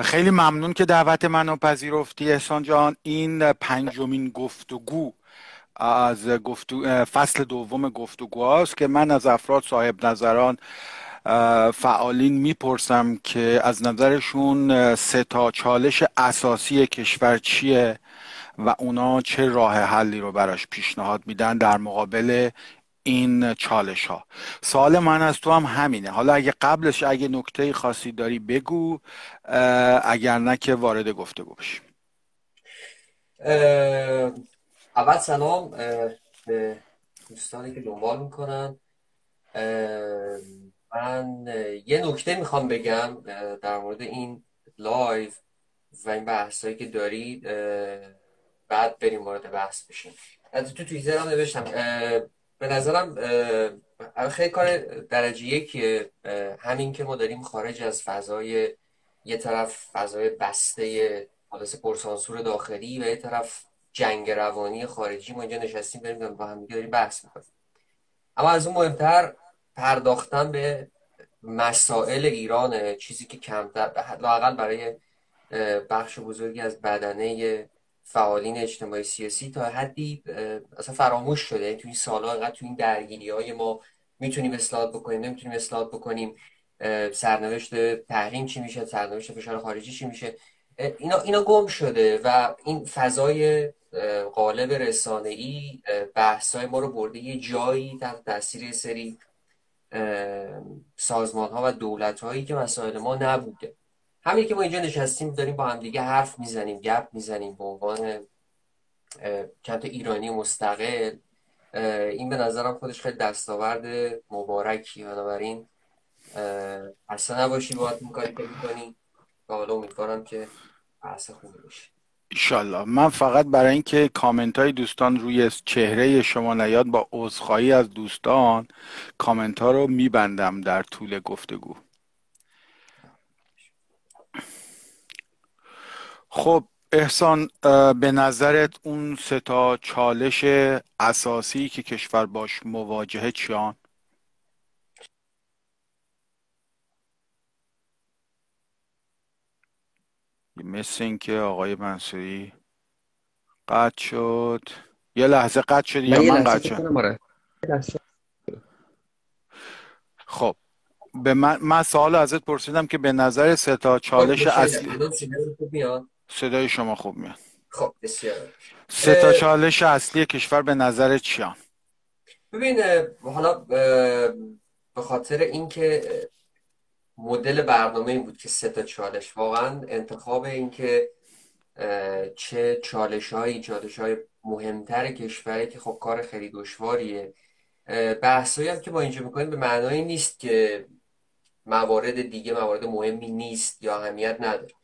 خیلی ممنون که دعوت منو پذیرفتی. احسان جان این پنجمین گفتگو از گفتو... فصل دوم گفتگو هاست که من از افراد صاحب نظران فعالین می‌پرسم که از نظرشون سه تا چالش اساسی کشور چیه و اونا چه راه حلی رو براش پیشنهاد میدن در مقابل این چالش ها سوال من از تو هم همینه. حالا اگه قبلش اگه نکته خاصی داری بگو اگر نه که وارد گفتگو بشیم. اول سلام به دوستانی که دنبال می‌کنن. من یه نکته می‌خوام بگم در مورد این لایو و این بحثایی که دارید بعد بریم وارد بحث بشیم. تو تویتر هم نوشتم به نظرم خیلی کار درجه یکیه همین که ما داریم خارج از فضای یه طرف فضای بسته حالس پرسانسور داخلی و یه طرف جنگ روانی خارجی ما اینجا نشستیم بریم با هم داریم بحث می‌کنیم. اما از اون مهمتر پرداختن به مسائل ایران چیزی که کمتر لاقل برای بخش بزرگی از بدنه فعالین اجتماعی سیاسی تا حدی اصلا فراموش شده. یعنی تو این سالها انقدر تو این درگیری های ما می‌تونیم اصلاحات بکنیم نمی‌تونیم اصلاحات بکنیم. سرنوشت تحریم چی میشه؟ سرنوشت فشار خارجی چی میشه؟ اینا اینا گم شده و این فضای قالب رسانه ای بحث های ما رو برده یه جایی تحت تاثیر سری سازمان ها و دولت هایی که مسائل ما نبوده. همین که ما اینجا نشستیم داریم با هم دیگه حرف می‌زنیم گپ می‌زنیم به عنوان چند ایرانی مستقل. این به نظرم خودش خیلی دستاورد مبارکی. بنابراین اصلا نباشی باید این کاری که می‌کنی و حالا امیدوارم که بحث خوبی باشه. ایشالله من فقط برای اینکه کامنت های دوستان روی چهره شما نیاد با عذرخواهی از دوستان کامنت ها رو میبندم در طول گفتگو. خب احسان به نظرت اون سه تا چالش اساسی که کشور باش مواجهه چیان؟ مثل اینکه آقای منصوری قطع شد. یه لحظه قطع شد یا من قطع شد؟ آره. خب به من, من سوال ازت پرسیدم که به نظر سه تا چالش اصلی صدای شما خوب میاد. خب بسیار سه تا چالش اصلی کشور به نظر چیان؟ ببین حالا به خاطر اینکه مدل برنامه این بود که سه تا چالش واقعا انتخاب اینکه چه چالش هایی چالش های مهمتر کشوره که خب کار خیلی دشواریه بحثایی هم که ما اینجا می‌کنیم به معنای نیست که موارد دیگه موارد مهمی نیست یا اهمیت نداره.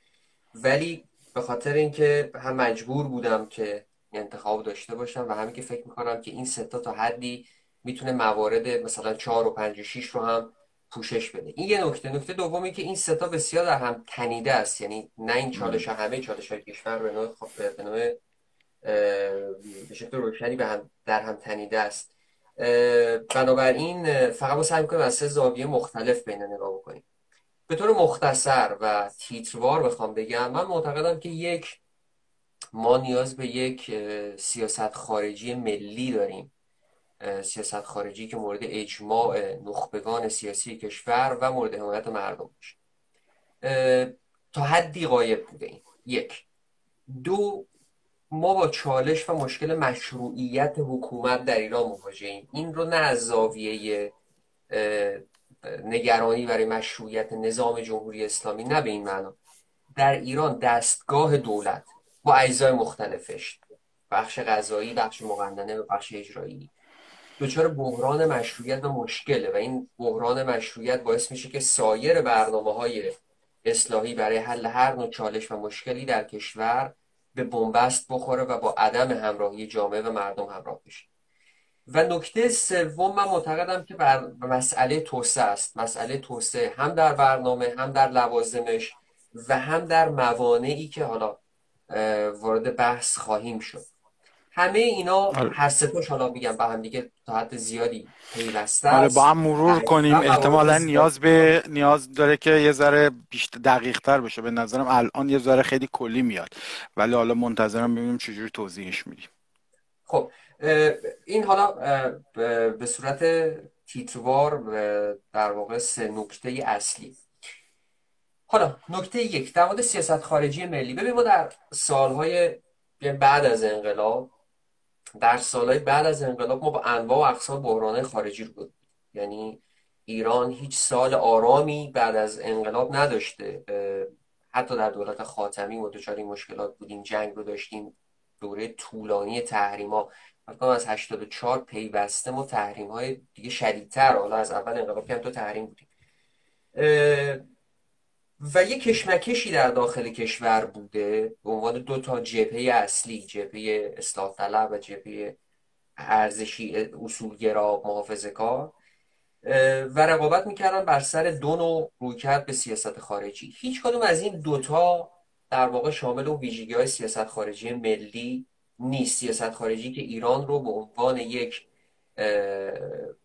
ولی به خاطر اینکه هم مجبور بودم که انتخاب داشته باشم و همین که فکر می‌کنم که این ستا تا حدی می‌تونه موارد مثلا چهار و پنج و شیش رو هم پوشش بده. این یه نکته. نکته دومی که این ستا بسیار در هم تنیده است. یعنی نه این چالش ها همه چالش های کشور به نوع به نوع به شکل روشنی به هم در هم تنیده است. بنابراین فقط ما سعی می‌کنیم از سه زاویه مختلف بین نگاه بکنیم. به طور مختصر و تیتروار بخوام بگم من معتقدم که یک ما نیاز به یک سیاست خارجی ملی داریم. سیاست خارجی که مورد اجماع نخبگان سیاسی کشور و مورد حمایت مردم باشه. تا حدی قایب بوده این یک. دو ما با چالش و مشکل مشروعیت حکومت در ایران مواجهیم این رو نه از زاویه نگرانی برای مشروعیت نظام جمهوری اسلامی نه به این معنا. در ایران دستگاه دولت با اجزای مختلفش بخش قضایی بخش مقننه و بخش اجرایی. دچار بحران مشروعیت و مشکله و این بحران مشروعیت باعث میشه که سایر برنامه های اصلاحی برای حل هر نوع چالش و مشکلی در کشور به بنبست بخوره و با عدم همراهی جامعه و مردم همراه بشه. و نکته سوم من معتقدم که بر مسئله توسعه است. مسئله توسعه هم در برنامه هم در لوازمش و هم در موانعی که حالا وارد بحث خواهیم شد. همه اینا آره. هر ستاش حالا میگم با هم دیگه تا حد زیادی پیوسته آره با هم مرور کنیم. احتمالا نیاز به نیاز داره که یه ذره بیشتر دقیق تر بشه. به نظرم الان یه ذره خیلی کلی میاد. ولی حالا منتظرم ببینیم چجوری توضیحش میدیم. خب این حالا به صورت تیتروار در واقع سه نکته اصلی. حالا نکته یک در مورد سیاست خارجی ملی. ببین ما در سالهای بعد از انقلاب در سالهای بعد از انقلاب ما با انواع و اقسام بحران خارجی رو بود یعنی ایران هیچ سال آرامی بعد از انقلاب نداشته. حتی در دولت خاتمی ما مشکلات بودیم. جنگ رو داشتیم. دوره طولانی تحریما. فکر از 84 پیوسته ما تحریم های دیگه شدیدتر. حالا از اول انقلاب که تو تحریم بودیم. و یه کشمکشی در داخل کشور بوده به عنوان دو تا جبهه اصلی جبهه اصلاح طلب و جبهه ارزشی اصولگرا محافظه کار و رقابت می‌کردن بر سر دو نوع رویکرد به سیاست خارجی. هیچ کدوم از این دوتا در واقع شامل اون ویژگی های سیاست خارجی ملی نیست سیاست خارجی که ایران رو به عنوان یک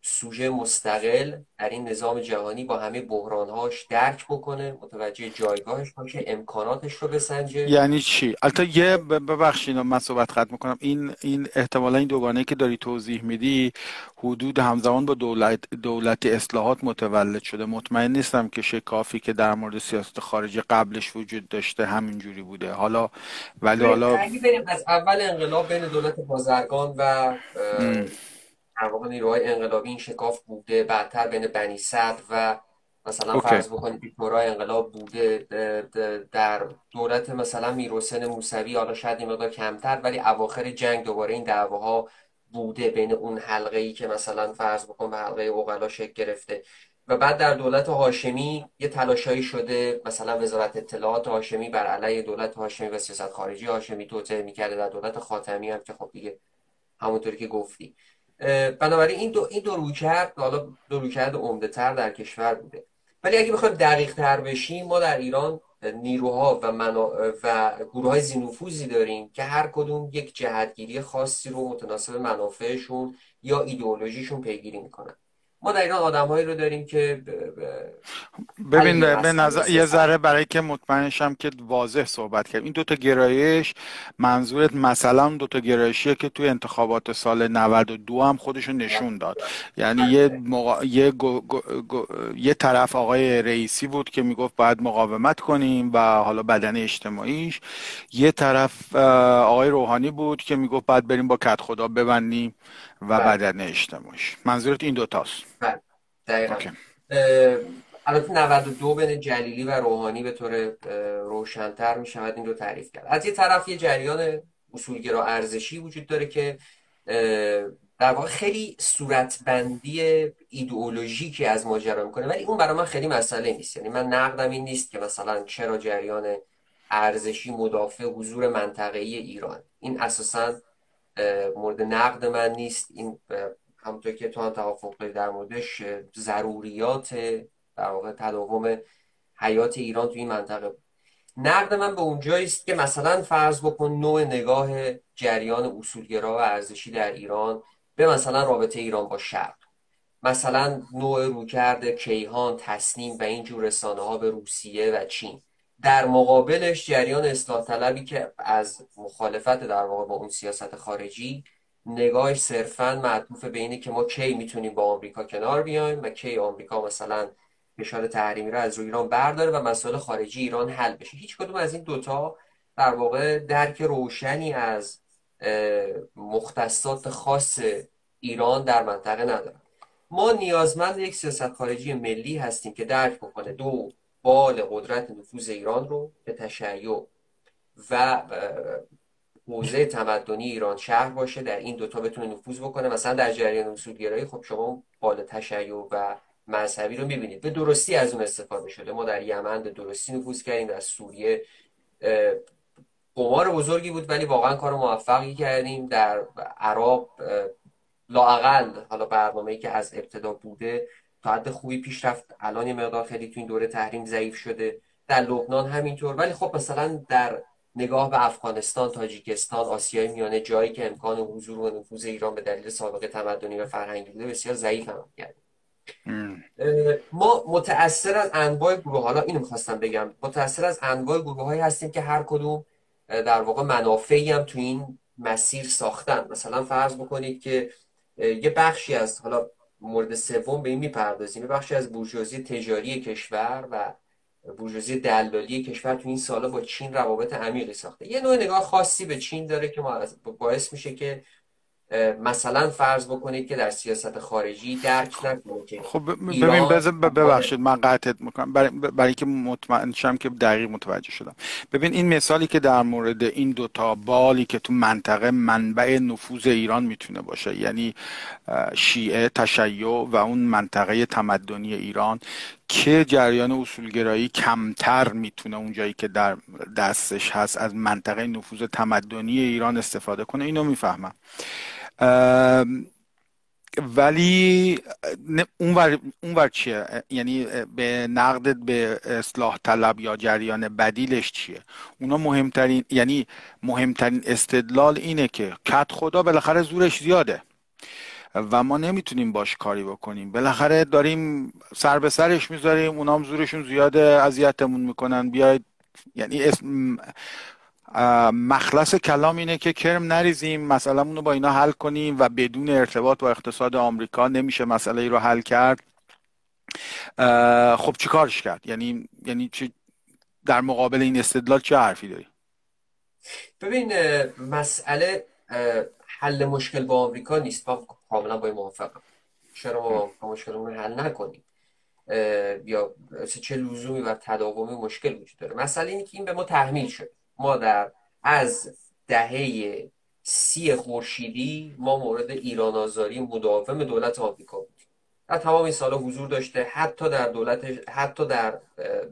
سوژه مستقل در این نظام جهانی با همه بحرانهاش درک بکنه متوجه جایگاهش باشه امکاناتش رو بسنجه. یعنی چی؟ البته یه ببخشید من صحبت ختم می‌کنم. این این احتمالا این دوگانه که داری توضیح میدی حدود همزمان با دولت دولت اصلاحات متولد شده. مطمئن نیستم که شکافی که در مورد سیاست خارجی قبلش وجود داشته همینجوری بوده. حالا ولی حالا از اول انقلاب بین دولت بازرگان و در واقع نیروهای انقلابی این شکاف بوده بعدتر بین بنی صدر و مثلا فرض بکنید دیکتورای انقلاب بوده در دولت مثلا میرحسین موسوی حالا شاید این مقدار کمتر ولی اواخر جنگ دوباره این دعواها بوده بین اون حلقه ای که مثلا فرض بکن به حلقه اوغلا شکل گرفته. و بعد در دولت هاشمی یه تلاشایی شده مثلا وزارت اطلاعات هاشمی بر علیه دولت هاشمی و سیاست خارجی هاشمی توطئه می‌کرده در دولت خاتمی هم که خب دیگه همونطوری که گفتی. بنابراین این دو, این دو رویکرد حالا دو رویکرد عمده تر در کشور بوده. ولی اگه بخوایم دقیق تر بشیم ما در ایران نیروها و, منا... و گروه های زینوفوزی داریم که هر کدوم یک جهتگیری خاصی رو متناسب منافعشون یا ایدئولوژیشون پیگیری می‌کنن. ما در ایران آدمهایی رو داریم که ببین به نظر یه ذره برای که مطمئنشم که واضح صحبت کردیم این دوتا گرایش منظورت مثلا دو تا گرایشیه که توی انتخابات سال 92 هم خودشون نشون داد. یعنی یه, یه, یه طرف آقای رئیسی بود که می‌گفت باید مقاومت کنیم و حالا بدن اجتماعیش. یه طرف آقای روحانی بود که می‌گفت باید بریم با کت خدا ببندیم. و بله. بدن اجتماعیش منظورت این دوتاست بله. دقیقا. البته 92 بین جلیلی و روحانی به طور روشنتر می شود این رو تعریف کرد. از یه طرف یه جریان اصولگرا ارزشی وجود داره که در واقع خیلی صورتبندی ایدئولوژیکی از ماجرا می‌کنه ولی اون برای من خیلی مسئله نیست. یعنی من نقدم این نیست که مثلا چرا جریان ارزشی مدافع حضور منطقه‌ای ایران. این اساسا مورد نقد من نیست. این همونطور که تو هم توافق داری در موردش ضروریات در واقع تداوم حیات ایران تو این منطقه بود. نقد من به اونجایی است که مثلا فرض بکن نوع نگاه جریان اصولگرا و ارزشی در ایران به مثلا رابطه ایران با شرق. مثلا نوع رویکرد کیهان تصنیم و اینجور رسانه ها به روسیه و چین. در مقابلش جریان اصلاح طلبی که از مخالفت در واقع با اون سیاست خارجی نگاهش صرفا معطوف به اینه که ما کی می‌تونیم با آمریکا کنار بیایم و کی آمریکا مثلا فشار تحریمی رو از روی ایران برداره و مسائل خارجی ایران حل بشه. هیچ کدوم از این دوتا در واقع درک روشنی از مختصات خاص ایران در منطقه ندارن. ما نیازمند یک سیاست خارجی ملی هستیم که درک بکنه. دو بال قدرت نفوذ ایران رو به تشیع و حوزه تمدنی ایران شهر باشه در این دوتا بتونه نفوذ بکنه. مثلا در جریان اصولگرایی خب شما بال تشیع و مذهبی رو می‌بینید. به درستی از اون استفاده شده. ما در یمن به درستی نفوذ کردیم در سوریه قمار بزرگی بود ولی واقعا کار موفقی کردیم. در عراق لاقل حالا برنامه ای که از ابتدا بوده تا حد خوبی پیش رفت. الان یه مقدار خیلی تو این دوره تحریم ضعیف شده. در لبنان همینطور. ولی خب مثلا در نگاه به افغانستان تاجیکستان آسیای میانه جایی که امکان حضور و نفوذ ایران به دلیل سابقه تمدنی و فرهنگی بوده بسیار ضعیف هم ما متأثر از انواع گروه حالا اینو می‌خواستم بگم. متأثر از انواع گروه هایی هستیم که هر کدوم در واقع منافعی هم تو این مسیر ساختن. مثلا فرض بکنید که یه بخشی از حالا مورد سوم به این می‌پردازیم. بخشی از بورژوازی تجاری کشور و بورژوازی دلالی کشور تو این سالا با چین روابط عمیقی ساخته. یه نوع نگاه خاصی به چین داره که باعث میشه که مثلا فرض بکنید که در سیاست خارجی درک نکنه که خب ببین ببخشید من قطعت می‌کنم. برای, برای اینکه مطمئن شم که دقیق متوجه شدم. ببین این مثالی که در مورد این دوتا بالی که تو منطقه منبع نفوذ ایران می‌تونه باشه یعنی شیعه تشیع و اون منطقه تمدنی ایران که جریان اصولگرایی کمتر می‌تونه اونجایی که در دستش هست از منطقه نفوذ تمدنی ایران استفاده کنه اینو می‌فهمم. ولی اونور اونور چیه؟ یعنی به نقد به اصلاح طلب یا جریان بدیلش چیه؟ اونا مهمترین یعنی مهمترین استدلال اینه که کت خدا بالاخره زورش زیاده. و ما نمی‌تونیم باش کاری بکنیم. بالاخره داریم سر به سرش می‌ذاریم اونام زورشون زیاده اذیتمون می‌کنن. بیاید یعنی اسم مخلص کلام اینه که کرم نریزیم مسئله رو با اینا حل کنیم و بدون ارتباط با اقتصاد آمریکا نمیشه مسئله ای رو حل کرد. خب چی کارش کرد؟ یعنی یعنی چی؟ در مقابل این استدلال چه حرفی داری؟ ببین مسئله حل مشکل با آمریکا نیست. با کاملا با موافقم. چرا ما مشکل رو حل نکنیم؟ یا چه لزومی و تداوم مشکل وجود داره؟ مسئله اینه که این به ما تحمیل شد ما در از دهه سی خورشیدی ما مورد ایران آزاری مداوم دولت آمریکا بودیم. در تمام این سالها حضور داشته حتی در دولت حتی در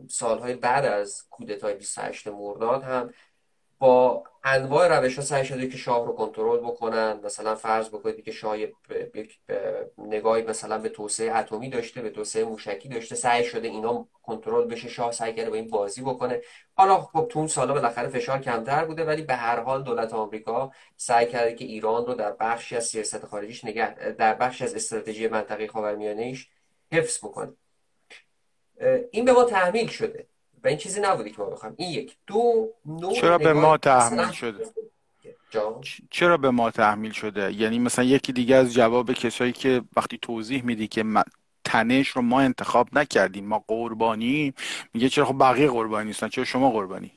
سالهای بعد از کودتای 28 مرداد هم با انواع روش ها سعی شده که شاه رو کنترل بکنن. مثلا فرض بکنید که شاه نگاهی مثلا به توسعه اتمی داشته به توسعه موشکی داشته سعی شده اینا کنترل بشه شاه سعی کرده با این بازی بکنه. حالا خب تو اون سالا بالاخره فشار کمتر بوده ولی به هر حال دولت آمریکا سعی کرده که ایران رو در بخشی از سیاست خارجیش نگه در بخشی از استراتژی منطقه خاورمیانه حفظ بکنه. این به ما تحمیل شده. و این چیزی نبوده که ما بخوام این یک. دو چرا به ما تحمیل شده؟ چرا به ما تحمیل شده؟ یعنی مثلا یکی دیگه از جواب کسایی که وقتی توضیح میدی که تنش رو ما انتخاب نکردیم ما قربانی میگه چرا خب بقیه قربانی نیستن چرا شما قربانی؟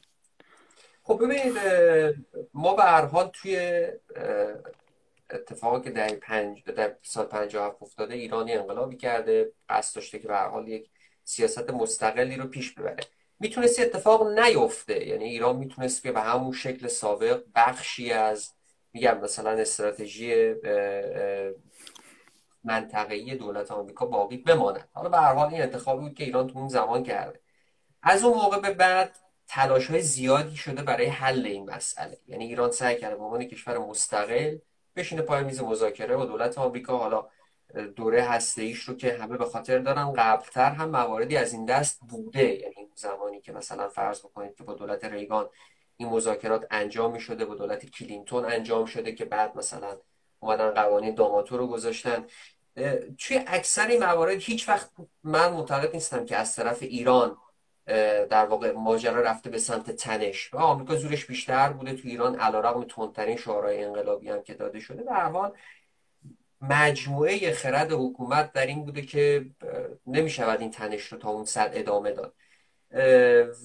خب ببینید ما به هر حال توی اتفاقی که در پنج در سال 57 افتاده ایرانی انقلابی کرده قصد داشته که به هر حال یک سیاست مستقلی رو پیش ببره. می‌تونست اتفاق نیفته. یعنی ایران می‌تونست که به همون شکل سابق بخشی از میگم مثلا استراتژی منطقه‌ای دولت آمریکا باقی بماند. حالا به هر حال این انتخابی بود که ایران تو اون زمان کرده. از اون موقع به بعد تلاش های زیادی شده برای حل این مسئله. یعنی ایران سعی کرده به عنوان کشور مستقل بشینه پای میز مذاکره با دولت آمریکا. حالا دوره هسته ایش رو که همه به خاطر دارن قبلتر هم مواردی از این دست بوده. یعنی زمانی که مثلا فرض بکنید که با دولت ریگان این مذاکرات انجام می شده با دولت کلینتون انجام شده که بعد مثلا اومدن قوانین داماتو رو گذاشتن. توی اکثر این موارد هیچ وقت من معتقد نیستم که از طرف ایران در واقع ماجرا رفته به سمت تنش. و آمریکا زورش بیشتر بوده. تو ایران علیرغم تندترین شعارهای انقلابی هم که داده شده. به حال مجموعه خرد حکومت در این بوده که نمی شود این تنش رو تا اون صد ادامه داد.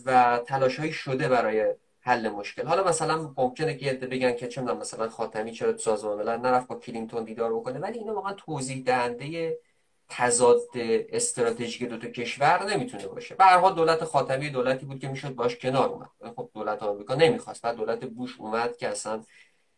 و تلاش هایی شده برای حل مشکل. حالا مثلا ممکنه که یه بگن که چه مثلا خاتمی چرا تو سازمان ملل نرفت با کلینتون دیدار بکنه ولی اینا واقعا توضیح دهنده تضاد استراتژیک دو تا کشور نمی‌تونه باشه. به هر دولت خاتمی دولتی بود که می‌شد باش کنار اومد. خب دولت آمریکا نمی‌خواست بعد دولت بوش اومد که اصلا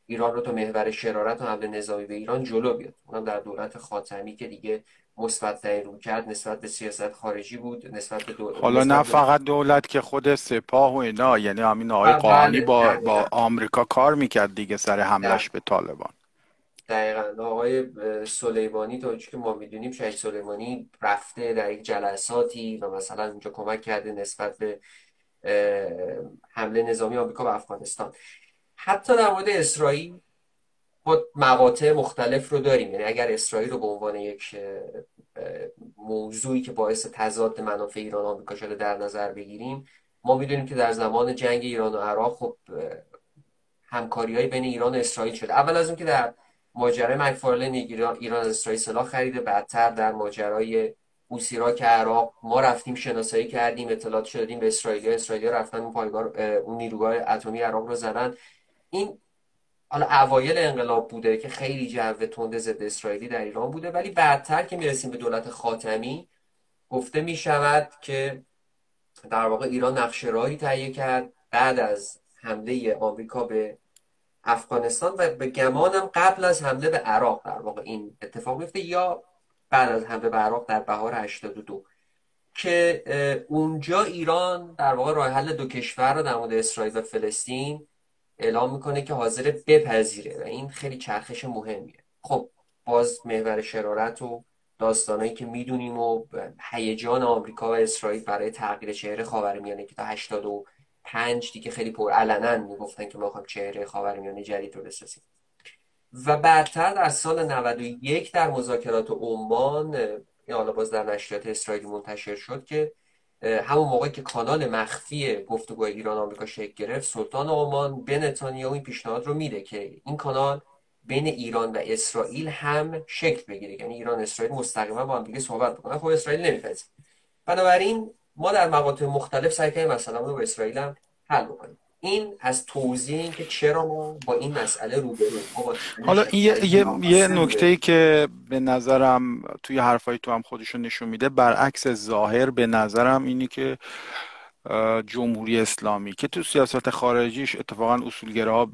ایران رو تا محور شرارت و حمله نظامی به ایران جلو بیاد. اونم در دولت خاتمی که دیگه مثبت رو کرد نسبت به سیاست خارجی بود نسبت به دولت حالا نه فقط دولت که خود سپاه و اینا یعنی همین آقای بله، قانی با, بله. با آمریکا کار می‌کرد دیگه سر حملش به طالبان. دقیقا. آقای سلیمانی تا که ما می‌دونیم شهید سلیمانی رفته در یک جلساتی و مثلا اونجا کمک کرده نسبت به حمله نظامی آمریکا به افغانستان. حتی در مورد اسرائیل ما مقاطع مختلف رو داریم. یعنی اگر اسرائیل رو به عنوان یک موضوعی که باعث تضاد منافع ایران و آمریکا شده در نظر بگیریم ما می‌دونیم که در زمان جنگ ایران و عراق خب همکاری بین ایران و اسرائیل شده. اول از اینکه در ماجرای مکفارلن ایران از اسرائیل سلاح خریده بعدتر در ماجرای اوسیراک عراق ما رفتیم شناسایی کردیم اطلاعات شدیم به اسرائیل اسرائیل رفتن اون پایگاه اون نیروگاه اتمی عراق رو زدن. این حالا اوایل انقلاب بوده که خیلی جو تند ضد اسرائیلی در ایران بوده ولی بعدتر که می‌رسیم به دولت خاتمی گفته می شود که در واقع ایران نقشه راهی تهیه کرد بعد از حمله آمریکا به افغانستان و به گمانم قبل از حمله به عراق در واقع این اتفاق میفته یا بعد از حمله به عراق در بهار 82 که اونجا ایران در واقع راه حل دو کشور رو در مورد اسرائیل و فلسطین اعلام می‌کنه که حاضر بپذیره و این خیلی چرخش مهمیه. خب باز محور شرارت و داستانایی که می‌دونیم و هیجان آمریکا و اسرائیل برای تغییر چهره خاورمیانه که تا 85 دیگه خیلی پر علنا می‌گفتن که ما خواهیم چهره خاورمیانه جدید رو بسازیم. و بعدتر در سال 91 در مذاکرات عمان حالا باز در نشریات اسرائیلی منتشر شد که همون موقع که کانال مخفی گفتگوهای ایران آمریکا شکل گرفت سلطان عمان به نتانیاهو این پیشنهاد رو میده که این کانال بین ایران و اسرائیل هم شکل بگیره. یعنی ایران و اسرائیل مستقیما با هم دیگه صحبت بکنن خب اسرائیل نمیپذیره. بنابراین ما در مقاطع مختلف سعی کردیم مثلا رو با اسرائیل هم حل بکنیم. این از توضیح این که چرا ما با این مسئله روبرویم حالا این یه, یه, یه نکته ای که به نظرم توی حرفای تو هم خودشون نشون میده برعکس ظاهر به نظرم اینی که جمهوری اسلامی که تو سیاست خارجیش اتفاقا اصولگراها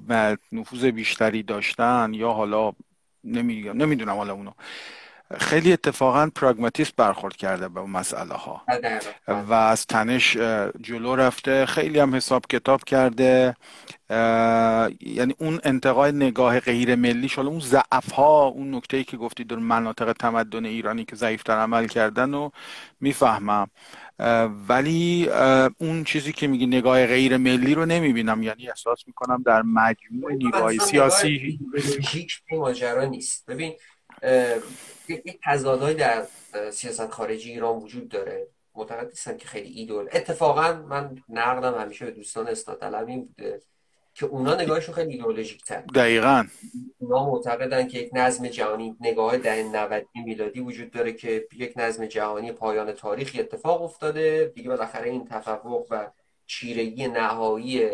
نفوذ بیشتری داشتن یا حالا نمی‌دونم نمی‌دونم حالا اونو خیلی اتفاقا پراگماتیست برخورد کرده به مسئله ها و از تنش جلو رفته خیلی هم حساب کتاب کرده یعنی اون انتقای نگاه غیر ملی حالا اون ضعف ها اون نکته ای که گفتی در مناطق تمدن ایرانی که ضعیفتر عمل کردن و می‌فهمم. ولی اون چیزی که میگی نگاه غیر ملی رو نمی‌بینم. یعنی احساس می‌کنم در مجموع نیروهای سیاسی هیچ ماجرا نیست. ببین یک تضادهایی در سیاست خارجی ایران وجود داره. معتقد نیستم که خیلی ایدول. اتفاقا من نقدم همیشه به دوستان اصلاح این بوده که اونا نگاهشون خیلی ایدئولوژیک تر دقیقا. اونا معتقدن که یک نظم جهانی نگاه ده 90 میلادی وجود داره که یک نظم جهانی پایان تاریخی اتفاق افتاده. دیگه بالاخره این تفوق و چیرگی نهایی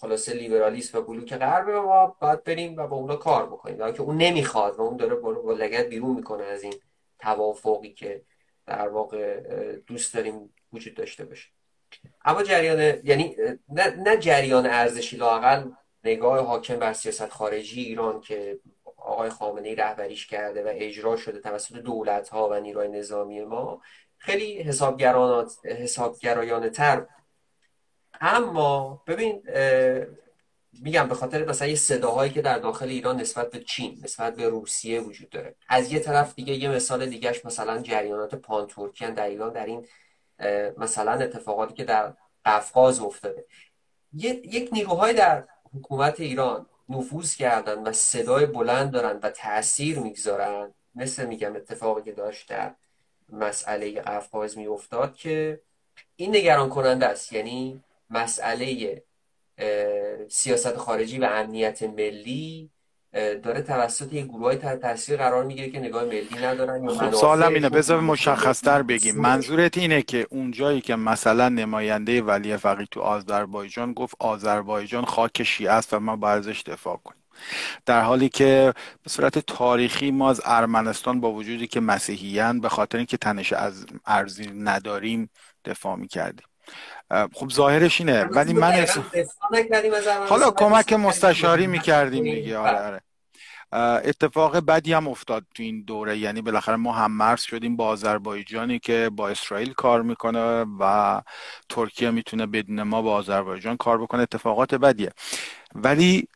خلاصه لیبرالیسم و بلوک غرب ما باید بریم و با اونا کار بکنیم. که اون نمی‌خواد و اون داره با لگت بیرون می‌کنه از این توافقی که در واقع دوست داریم وجود داشته باشه. اما جریان یعنی نه, نه جریان ارزشی لاقل نگاه حاکم بر سیاست خارجی ایران که آقای خامنه ای رهبریش کرده و اجرا شده توسط دولت ها و نیروی نظامی ما خیلی حسابگرایانه تر اما ببین میگم به خاطر مثلا یه صداهایی که در داخل ایران نسبت به چین نسبت به روسیه وجود داره. از یه طرف دیگه یه مثال دیگهش مثلا جریانات پان ترکیان در ایران در این مثلا اتفاقاتی که در قفقاز افتاده. یک نیروهای در حکومت ایران نفوذ کردن و صدای بلند دارن و تاثیر می‌گذارن مثل میگم اتفاقی که داشت در مسئله قفقاز میافتاد که این نگران کننده است. یعنی مسئله سیاست خارجی و امنیت ملی داره توسط یک گروه تحت تاثیر قرار می‌گیره که نگاه ملی ندارن خب سوالم اینه بذار مشخصتر بگیم. منظورت اینه که اونجایی که مثلا نماینده ولی فقی تو آذربایجان گفت آذربایجان خاک شیعه است و ما برزش دفاع کنیم. در حالی که به صورت تاریخی ما از ارمنستان با وجودی که مسیحیان به خاطر اینکه تنش از ارزی نداریم دفاع می‌کردیم. خب ظاهرش اینه ولی من حالا کمک مستشاری می‌کردیم دیگه آره آره. اتفاق بدی هم افتاد تو این دوره یعنی بالاخره ما هم مرز شدیم با آذربایجانی که با اسرائیل کار می‌کنه و ترکیه می‌تونه بدون ما با آذربایجان کار بکنه. اتفاقات بدیه. ولی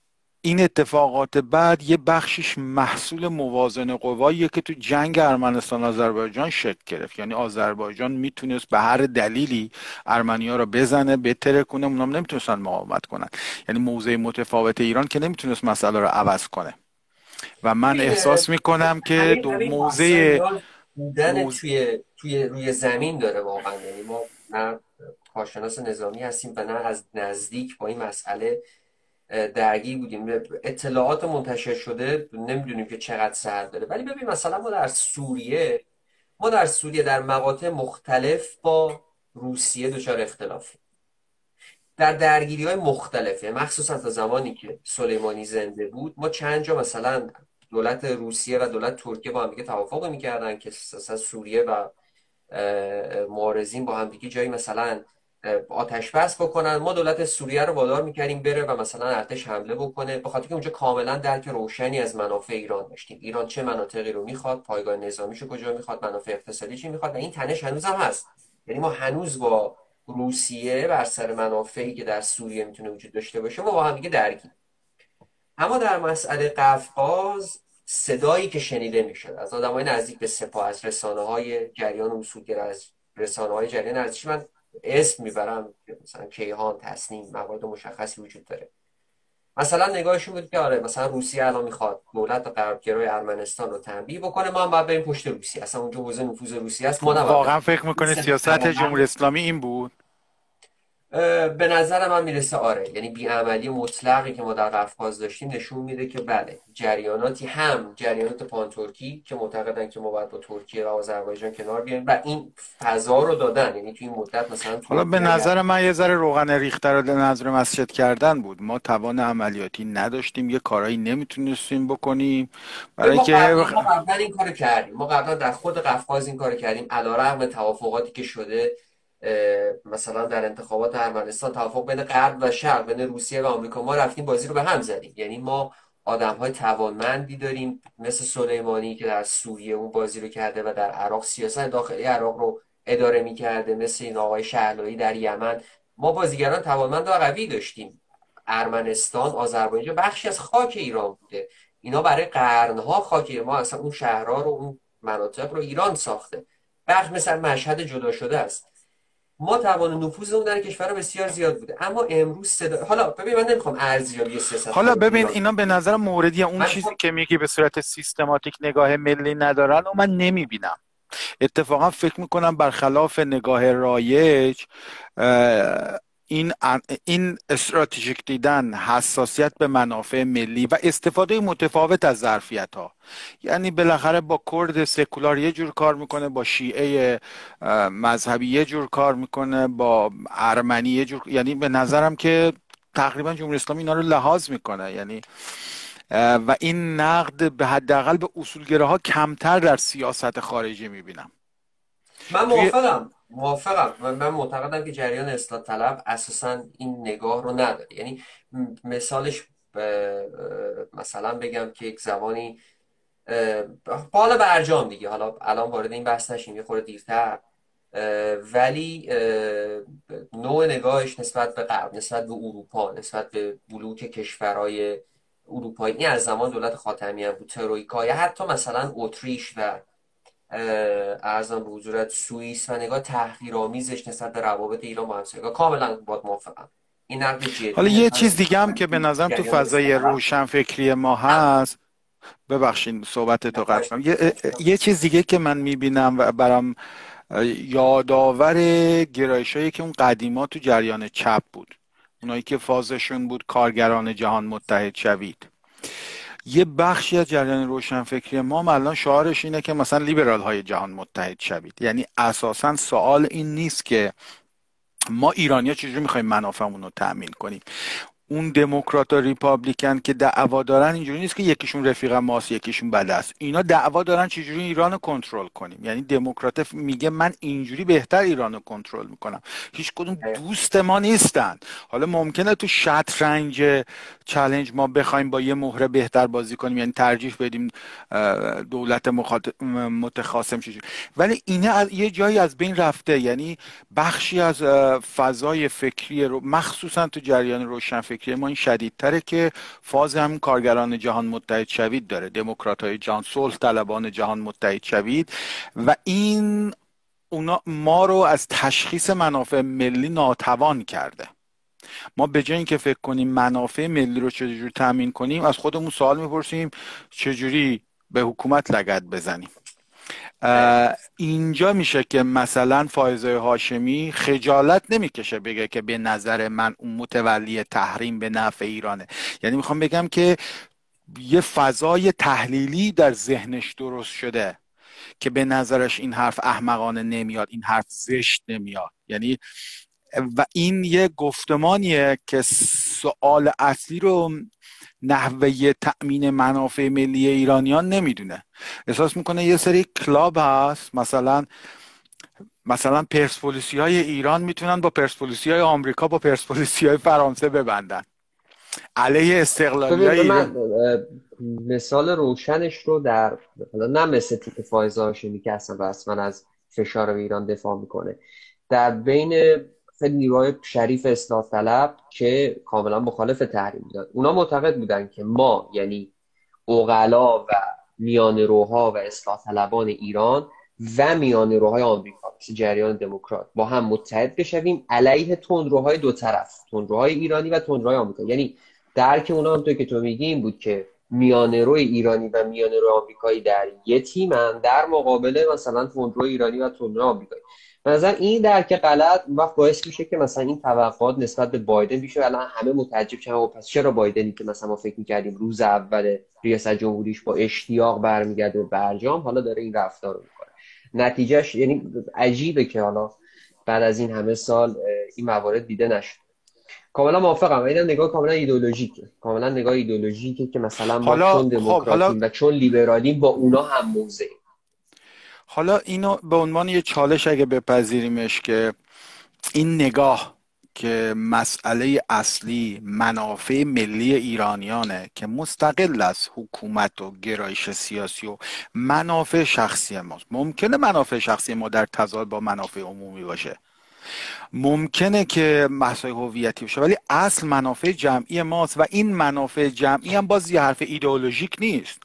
این اتفاقات بعد یه بخشش محصول موازن قواییه که تو جنگ ارمنستان آذربایجان شکل گرفت. یعنی آذربایجان می‌تونست به هر دلیلی ارمنیا رو بزنه بتره کنه اونام نمی‌تونستن مقاومت کنن. یعنی موضع متفاوت ایران که نمی‌تونست مسئله رو عوض کنه. و من احساس می‌کنم که دو موضع بودن توی توی روی زمین داره واقعا. یعنی ما نه کارشناس نظامی هستیم و نه از نزدیک با این مسئله درگیر بودیم. اطلاعات منتشر شده نمی‌دونیم که چقدر سر داره. ولی ببین مثلا ما در سوریه ما در سوریه در مقاطع مختلف با روسیه دچار اختلافیم. در درگیری های مختلفه. مخصوصا تا زمانی که سلیمانی زنده بود ما چند جا مثلا دولت روسیه و دولت ترکیه با هم دیگه توافق می‌کردن که سوریه و معارضین با هم دیگه جایی مثلا آتش بس بکنن. ما دولت سوریه رو وادار می‌کردیم بره و مثلا ارتش حمله بکنه. به خاطر که اونجا کاملا درک روشنی از منافع ایران داشتیم. ایران چه مناطقی رو می‌خواد پایگاه نظامیشو کجا می‌خواد منافع اقتصادی چی می‌خواد و این تنش هنوز هم هست. یعنی ما هنوز با روسیه بر سر منافعی که در سوریه می‌تونه وجود داشته باشه ما با هم دیگه اما در مسئله قفقاز صدایی که شنیده می‌شد. از آدمای نزدیک به سپاه از رسانه های جریان اصولگرا از رسانه های جریان ارزشی من اسم می‌برم مثلا کیهان تصنیم موارد مشخصی وجود داره. مثلا نگاهشون بود که آره مثلا روسیه الان می‌خواد دولت غربگرای ارمنستان رو تنبیه بکنه ما هم باید بریم پشت روسیه. اصلا اونجا حوزه نفوذ روسیه است ما واقعا فکر می‌کنه سیاست جمهوری اسلامی این بود؟ به نظر من می‌رسه آره. یعنی بیعملی مطلقی که ما در قفقاز داشتیم نشون میده که بله جریاناتی هم جریانات پانترکی که معتقدن که ما باید با ترکیه و آذربایجان کنار بیایم و این فضا رو دادن. یعنی توی این مدت مثلا حالا به نظر من یه ذره روغن ریخته رو نظر مسجد کردن بود. ما توان عملیاتی نداشتیم یه کارایی نمی‌تونستیم بکنیم. برای ما قبلا این کارو کردیم. ما قبلا در خود قفقاز این کارو کردیم. علیرغم توافقاتی که شده مثلا در انتخابات ارمنستان توافق بین غرب و شرق بین روسیه و آمریکا. ما رفتیم بازی رو به هم زدیم. یعنی ما آدم های توانمندی داریم مثل سلیمانی که در سوریه اون بازی رو کرده و در عراق سیاست داخلی عراق رو اداره می‌کرده مثل این آقای شهلایی در یمن. ما بازیگران توانمند و قوی داشتیم. ارمنستان آذربایجان بخشی از خاک ایران بوده. اینا برای قرنها خاک ما اصلا اون شهرها رو اون مناطق رو ایران ساخته. بخش مثل مشهد جدا شده است. ما توان نفوذ اون در کشور بسیار زیاد بوده. اما امروز صدا حالا ببین من نمی‌خوام ارزیابی سیاست حالا ببین اینا به نظر موردی اون چیزی که میگی به صورت سیستماتیک نگاه ملی ندارن و من نمی‌بینم. اتفاقا فکر می‌کنم برخلاف نگاه رایج این این استراتژیک دیدن حساسیت به منافع ملی و استفاده متفاوت از ظرفیت ها یعنی بالاخره با کرد سکولار یه جور کار می‌کنه با شیعه مذهبی یه جور کار می‌کنه با ارمنی یه جور یعنی به نظرم که تقریبا جمهوری اسلامی اینا رو لحاظ می‌کنه. یعنی و این نقد به حداقل به اصولگره ها کمتر در سیاست خارجی می‌بینم. من موافقم. موافقم. من معتقدم که جریان اصلاح طلب اساسا این نگاه رو نداره. یعنی مثالش مثلا بگم که یک زمانی حالا برجام دیگه. حالا الان وارد این بحث نشیم یه خورده دیرتر. ولی نوع نگاهش نسبت به غرب نسبت به اروپا نسبت به بلوک کشورهای اروپایی این از زمان دولت خاتمی هم بود ترویکا یا حتی مثلا اتریش و ارزم به حضورت سوئیس و نگاه تحقیرآمیزش نسبت به روابط ایران با همسایگاه کاملا با موافقم. این نقد حالا یه چیز دیگه هم که به نظرم تو فضای روشن فکری ما هست. ببخشید صحبت تو قطع یه،, یه چیز دیگه که من می‌بینم و برام یادآور گرایش هایی که اون قدیما تو جریان چپ بود. اونایی که فازشون بود کارگران جهان متحد شوید. یه بخشی از جریان روشنفکری ما الان شعارش اینه که مثلا لیبرال های جهان متحد شوید. یعنی اساسا سوال این نیست که ما ایرانیا چجوری می‌خوایم منافعمون رو تأمین کنیم. اون دموکرات و ریپابلیکن که دعوا دارن اینجوری نیست که یکیشون رفیق ماست یکیشون بد است. اینا دعوا دارن چجوری ایران رو کنترل کنیم. یعنی دموکرات میگه من اینجوری بهتر ایران رو کنترل می‌کنم. هیچ کدوم دوست ما نیستن. حالا ممکنه تو شطرنج چلنج ما بخوایم با یه مهره بهتر بازی کنیم یعنی ترجیح بدیم دولت متخاصم شد ولی اینه یه جایی از بین رفته. یعنی بخشی از فضای فکری رو مخصوصا تو جریان روشن فکری ما این شدیدتره که فاز هم کارگران جهان متحد شوید داره. دموکرات های جهان صلح طلبان جهان متحد شوید. و این اونا ما رو از تشخیص منافع ملی ناتوان کرده. ما به جای اینکه فکر کنیم منافع ملی رو چجوری تامین کنیم از خودمون سوال می‌پرسیم چجوری به حکومت لگت بزنیم. اینجا میشه که مثلا فایزه هاشمی خجالت نمی‌کشه بگه که به نظر من اون متولی تحریم به نفع ایرانه. یعنی می‌خوام بگم که یه فضای تحلیلی در ذهنش درست شده که به نظرش این حرف احمقانه نمیاد این حرف زشت نمیاد. یعنی و این یه گفتمانیه که سوال اصلی رو نحوه تأمین منافع ملی ایرانیان نمی‌دونه. احساس می‌کنه یه سری کلاب هست مثلا مثلا پرسپولیسی های ایران می‌تونن با پرسپولیسی های آمریکا با پرسپولیسی های فرانسه ببندن. علیه استقلالی های ایران. مثال روشنش رو در نه مثل تیپ فایز هاشمی که اصلا رسما از فشار ایران دفاع می‌کنه. در بین نیروهای شریف اصلاح طلب که کاملا مخالف تحریم بودن. اونا معتقد بودن که ما یعنی اوغلا و میان روها و اصلاح طلبان ایران و میان روهای آمریکا مثل جریان دموکرات با هم متحد بشویم علیه تندروهای دو طرف تندروهای ایرانی و تندروهای آمریکا. یعنی درک اونا هم تو که تو میگی این بود که میان روی ایرانی و میان روی آمریکایی در یه تیمن در مقابل مثلا تندرو ایرانی و تندرو آمریکایی. مثلا این درک غلط وقت باعث میشه که مثلا این توقعات نسبت به بایدن بیشه الان همه متعجب شدن و پس چرا بایدنی که مثلا ما فکر می‌کردیم روز اول ریاست جمهوریش با اشتیاق برمیگرده به برجام حالا داره این رفتار رو می‌کنه. نتیجهش یعنی عجیبه که حالا بعد از این همه سال این موارد دیده نشد کاملا موافقم. اینم نگاه کاملا ایدئولوژیکه. کاملا نگاه ایدئولوژیکه که مثلا ما چون خب، دموکراتیم و چون لیبرالیم با اونا هم موضعیم. حالا اینو به عنوان یه چالش اگه بپذیریمش که این نگاه که مسئله اصلی منافع ملی ایرانیانه که مستقل از حکومت و گرایش سیاسی و منافع شخصی ماست. ممکنه منافع شخصی ما در تضاد با منافع عمومی باشه. ممکنه که مسائل هویتی باشه ولی اصل منافع جمعی ماست و این منافع جمعی هم باز یه حرف ایدئولوژیک نیست.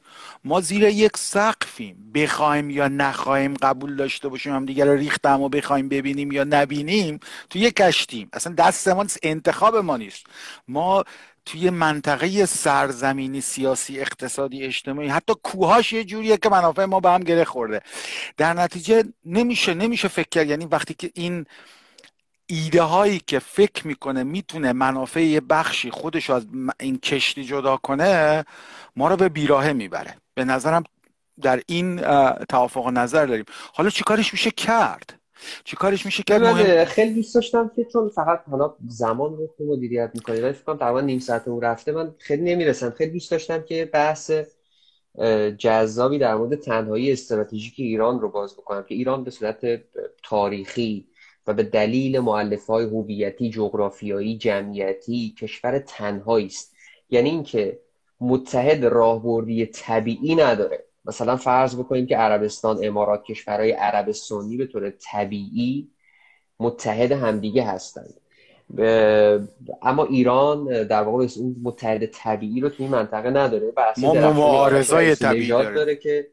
ما زیر یک سقفیم. بخوایم یا نخواهیم قبول داشته باشیم هم دیگر ریختم و بخوایم ببینیم یا نبینیم تو یک کشتیم. اصلا دست ما انتخاب ما نیست. ما توی منطقه سرزمینی سیاسی اقتصادی اجتماعی حتی کوهاش یه جوریه که منافع ما به هم گره خورده. در نتیجه نمیشه نمیشه فکر کرد. یعنی وقتی که این ایده هایی که فکر می‌کنه می‌تونه منافع یه بخشی خودش از این کشتی جدا کنه ما رو به بیراهه می‌بره. به نظرم در این توافق نظر داریم. حالا چیکارش میشه کرد؟ چیکارش میشه کرد؟ مهم... خیلی دوست داشتم که چون فقط حالا زمان رو تو مدیریت می‌کنی. ولی فکر کنم نیم ساعت اون رفته. من خیلی نمی‌رسم. خیلی دوست داشتم که بحث جذابی در مورد تنهایی استراتژیک ایران رو باز بکنم که ایران به صورت تاریخی و به دلیل معلف های هویتی جغرافیایی جمعیتی کشور تنهایی است. یعنی اینکه متحد راهبردی طبیعی نداره. مثلا فرض بکنیم که عربستان امارات کشورهای عرب سنی به طور طبیعی متحد همدیگه هستند اما ایران در واقع اون متحد طبیعی رو توی این منطقه نداره. و ما معارضای طبیعی داره. داره که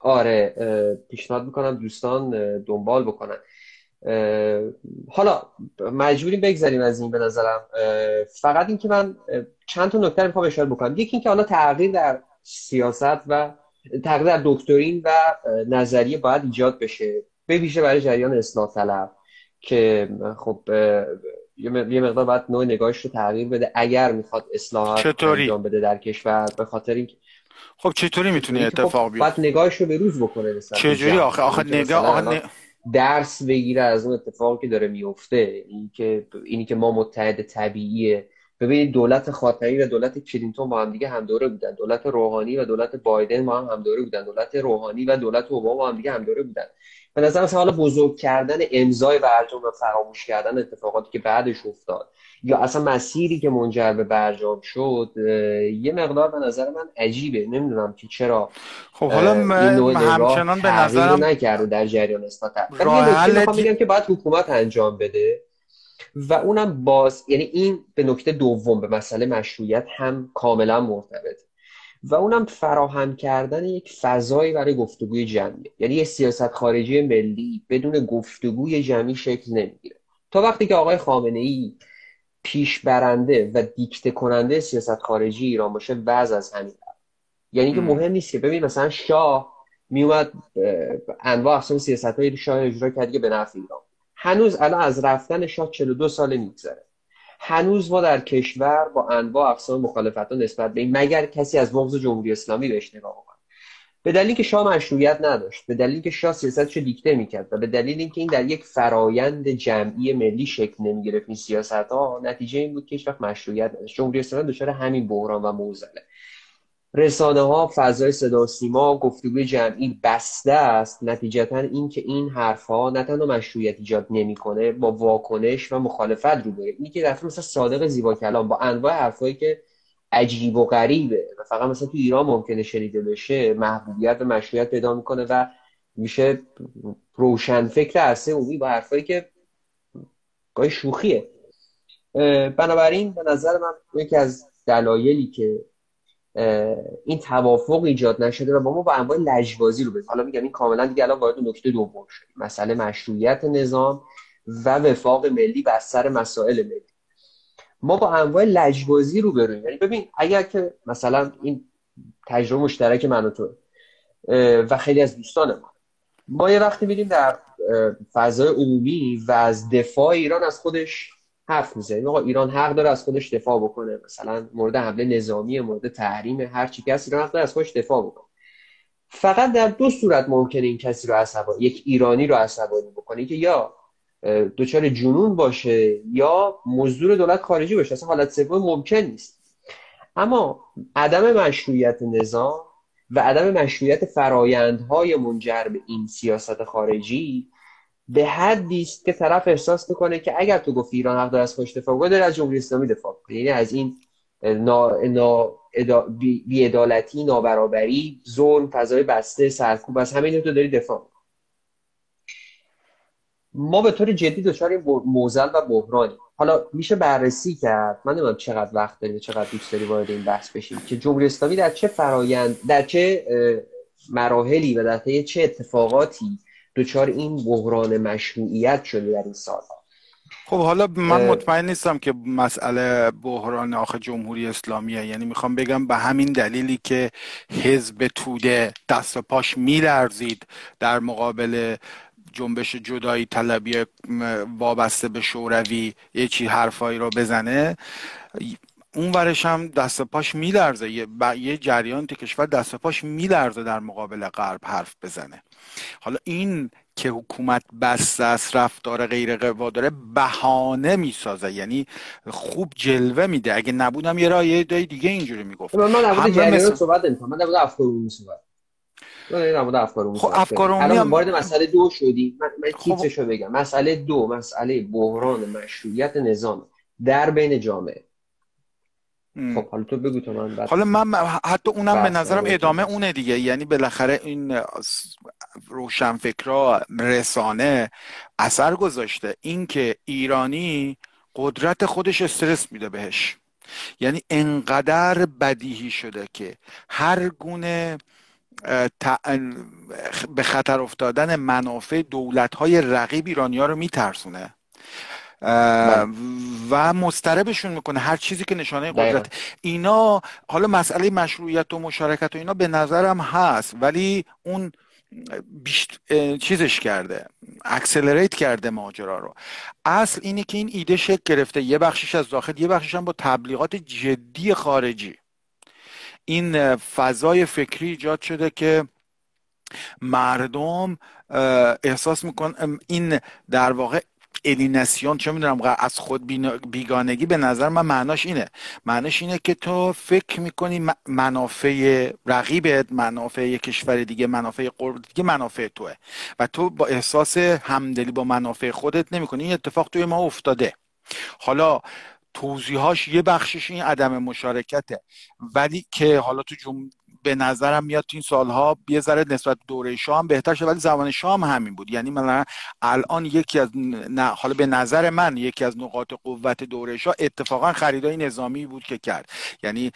آره پیشنهاد می‌کنم دوستان دنبال بکنن. حالا مجبوریم بگذاریم از این به نظرم. فقط اینکه من چند تا نکته می‌خوام اشاره بکنم. یکی اینکه حالا تغییر در سیاست و تغییر در دکترین و نظریه باید ایجاد بشه. به ویژه برای جریان اصلاح طلب که خب یه مقدار باید نوع نگاهش رو تغییر بده اگر می‌خواد اصلاحات انجام بده در کشور به خاطر اینکه خب چطوری می‌تونه اتفاق بیفته؟ باید نگاهش رو به روز بکنه چجوری آخه؟ آخه نگاه آخه درس بگیره از اون اتفاقی که داره میفته اینی که اینی که ما متحد طبیعی ببینید دولت خاتمی و دولت کلینتون با هم دیگه هم دوره بودن. دولت روحانی و دولت بایدن با هم هم دوره بودن. دولت روحانی و دولت اوباما با هم دیگه هم دوره بودن. به نظر حالا بزرگ کردن امضای برجام و فراموش کردن اتفاقاتی که بعدش افتاد یا اصلا مسیری که منجر به برجام شد یه مقدار به نظر من عجیبه. نمی‌دونم که چرا خب حالا همچنان به نظرم نکرده در جریان اصلاحات راه میگم که باید حکومت انجام بده. و اونم باز یعنی این به نکته دوم به مسئله مشروعیت هم کاملا مرتبط. و اونم فراهم کردن یک فضایی برای گفتگوی جمعی یعنی یه سیاست خارجی ملی بدون گفتگوی جمعی شکل نمی‌گیره. تا وقتی که آقای خامنه ای پیش برنده و دیکته کننده سیاست خارجی ایران باشه وضع از همین یعنی که مهم نیست که ببین مثلا شاه میومد انواع اقسام سیاست های شاه اجرا کرد که به نفع ایران. هنوز الان از رفتن شاه 42 سال میگذره. هنوز ما در کشور با انواع اقسام مخالفت نسبت به این مگر کسی از بغض جمهوری اسلامی بهش نگاه کنه به دلیل که شاه مشروعیت نداشت به دلیل که شاه سیاستش رو دیکته می‌کرد و به دلیل اینکه این در یک فرایند جمعی ملی شکل نمی‌گرفت این سیاست ها نتیجه این بود که وقت مشروعیت نداشت. جمهوری اسلامی دچار همین بحران و موزله. رسانه ها فضای صدا و سیما گفتگوی جمعی بسته است. نتیجتا اینکه این حرف ها نه تنها مشروعیت ایجاد نمی‌کنه با واکنش و مخالفت رو بره اینی که دفعه مثلا صادق زیبا کلام با انواع حرفایی که عجیب و غریبه و فقط مثلا تو ایران ممکنه شنیده بشه محبوبیت و مشروعیت پیدا می‌کنه و میشه روشن فکر عرصه عمومی با حرفایی که گاهی شوخیه. بنابراین به نظر من یکی از دلایلی که این توافق ایجاد نشده و با ما با انواع لجبازی رو بزن حالا میگم این کاملا دیگه الان وارد نکته دوم شد. مسئله مشروعیت نظام و وفاق ملی بر سر مسائل ملی. ما با انواع لجبازی رو بریم. یعنی ببین اگر که مثلا این تجربه مشترک من و تو و خیلی از دوستان ما. ما یه وقتی میریم در فضای عمومی و از دفاع ایران از خودش حرف می‌زنیم. آقا ایران حق داره از خودش دفاع بکنه. مثلا مورد حمله نظامی مورد تحریم هر چی کسی ایران حق داره از خودش دفاع بکنه. فقط در دو صورت ممکنه این کسی رو عصبانی یک ایرانی رو عصبانی بکنه که یا دچار جنون باشه یا مزدور دولت خارجی باشه. اصلا حالت سوم ممکن نیست. اما عدم مشروعیت نظام و عدم مشروعیت فرایندهای منجر به این سیاست خارجی به حدی است که طرف احساس می‌کنه که اگر تو گفتی ایران حق داره از خودش دفاع کنه داره از جمهوری اسلامی دفاع کنه. یعنی از این نا... نا... بیعدالتی نابرابری ظلم فضای بسته سرکوب از همین تو داری دفاع ما به طور جدی دچار موزل و بحرانی حالا میشه بررسی کرد. من نمی‌دونم چقدر وقت داری چقدر دوست داری وارد این بحث بشیم. که جمهوری اسلامی در چه فرایند در چه مراحلی و در چه اتفاقاتی دچار این بحران مشروعیت شده در این سالها. خب حالا من مطمئن نیستم که مسئله بحران آخه جمهوری اسلامیه. یعنی می‌خوام بگم به همین دلیلی که حزب توده دست و پاش میلرزید در مقابل جنبش جدایی طلبی وابسته به شوروی یه چی حرفایی رو بزنه. اون ورش هم دست پاش میلرزه. یه, جریان کشور دست پاش میلرزه در مقابل غرب حرف بزنه. حالا این که حکومت بسته است رفتار غیر قوا داره بهانه می‌سازه. یعنی خوب جلوه میده. اگه نبودم یه راه یه دیگه اینجوری می‌گفت. من نبود جریان مثل... صحبت من نبود افکار عمومی صحبت. من نبود افکار عمومی خب افکار عمومی هم... وارد مسئله دو شدی. من, من خب... بگم. مسئله دو مسئله بحران مشروعیت نظام در بین جامعه. خب حالا تو بگو تو من حالا من حتی اونم به نظرم ادامه اونه دیگه. یعنی بالاخره این روشنفکرا رسانه اثر گذاشته. اینکه ایرانی قدرت خودش استرس میده بهش. یعنی انقدر بدیهی شده که هر گونه به خطر افتادن منافع دولت های رقیب ایرانی ها رو میترسونه. و مستربشون می‌کنه هر چیزی که نشانه قدرت. اینا حالا مسئله مشروعیت و مشارکت و اینا به نظرم هست ولی اون بیشت... چیزش کرده اکسلریت کرده ماجرا رو. اصل اینه که این ایده شکل گرفته. یه بخشش از داخل یه بخشش هم با تبلیغات جدی خارجی. این فضای فکری ایجاد شده که مردم احساس میکن این در واقع الینسیون چه می‌دونم از خود بیگانگی به نظر من معناش اینه. معناش اینه که تو فکر می‌کنی منافع رقیبت منافع یک کشور دیگه منافع قرب دیگه منافع توه. و تو با احساس همدلی با منافع خودت نمی‌کنی. این اتفاق توی ما افتاده. حالا توضیحاش یه بخشش این عدم مشارکته. ولی که حالا تو. به نظرم میاد تو این سالها یه ذره نسبت دوره شاه بهتر شد ولی زمان شاه همین بود. یعنی من الان یکی از نه حالا به نظر من یکی از نقاط قوت دوره شاه اتفاقا خریدای نظامی بود که کرد. یعنی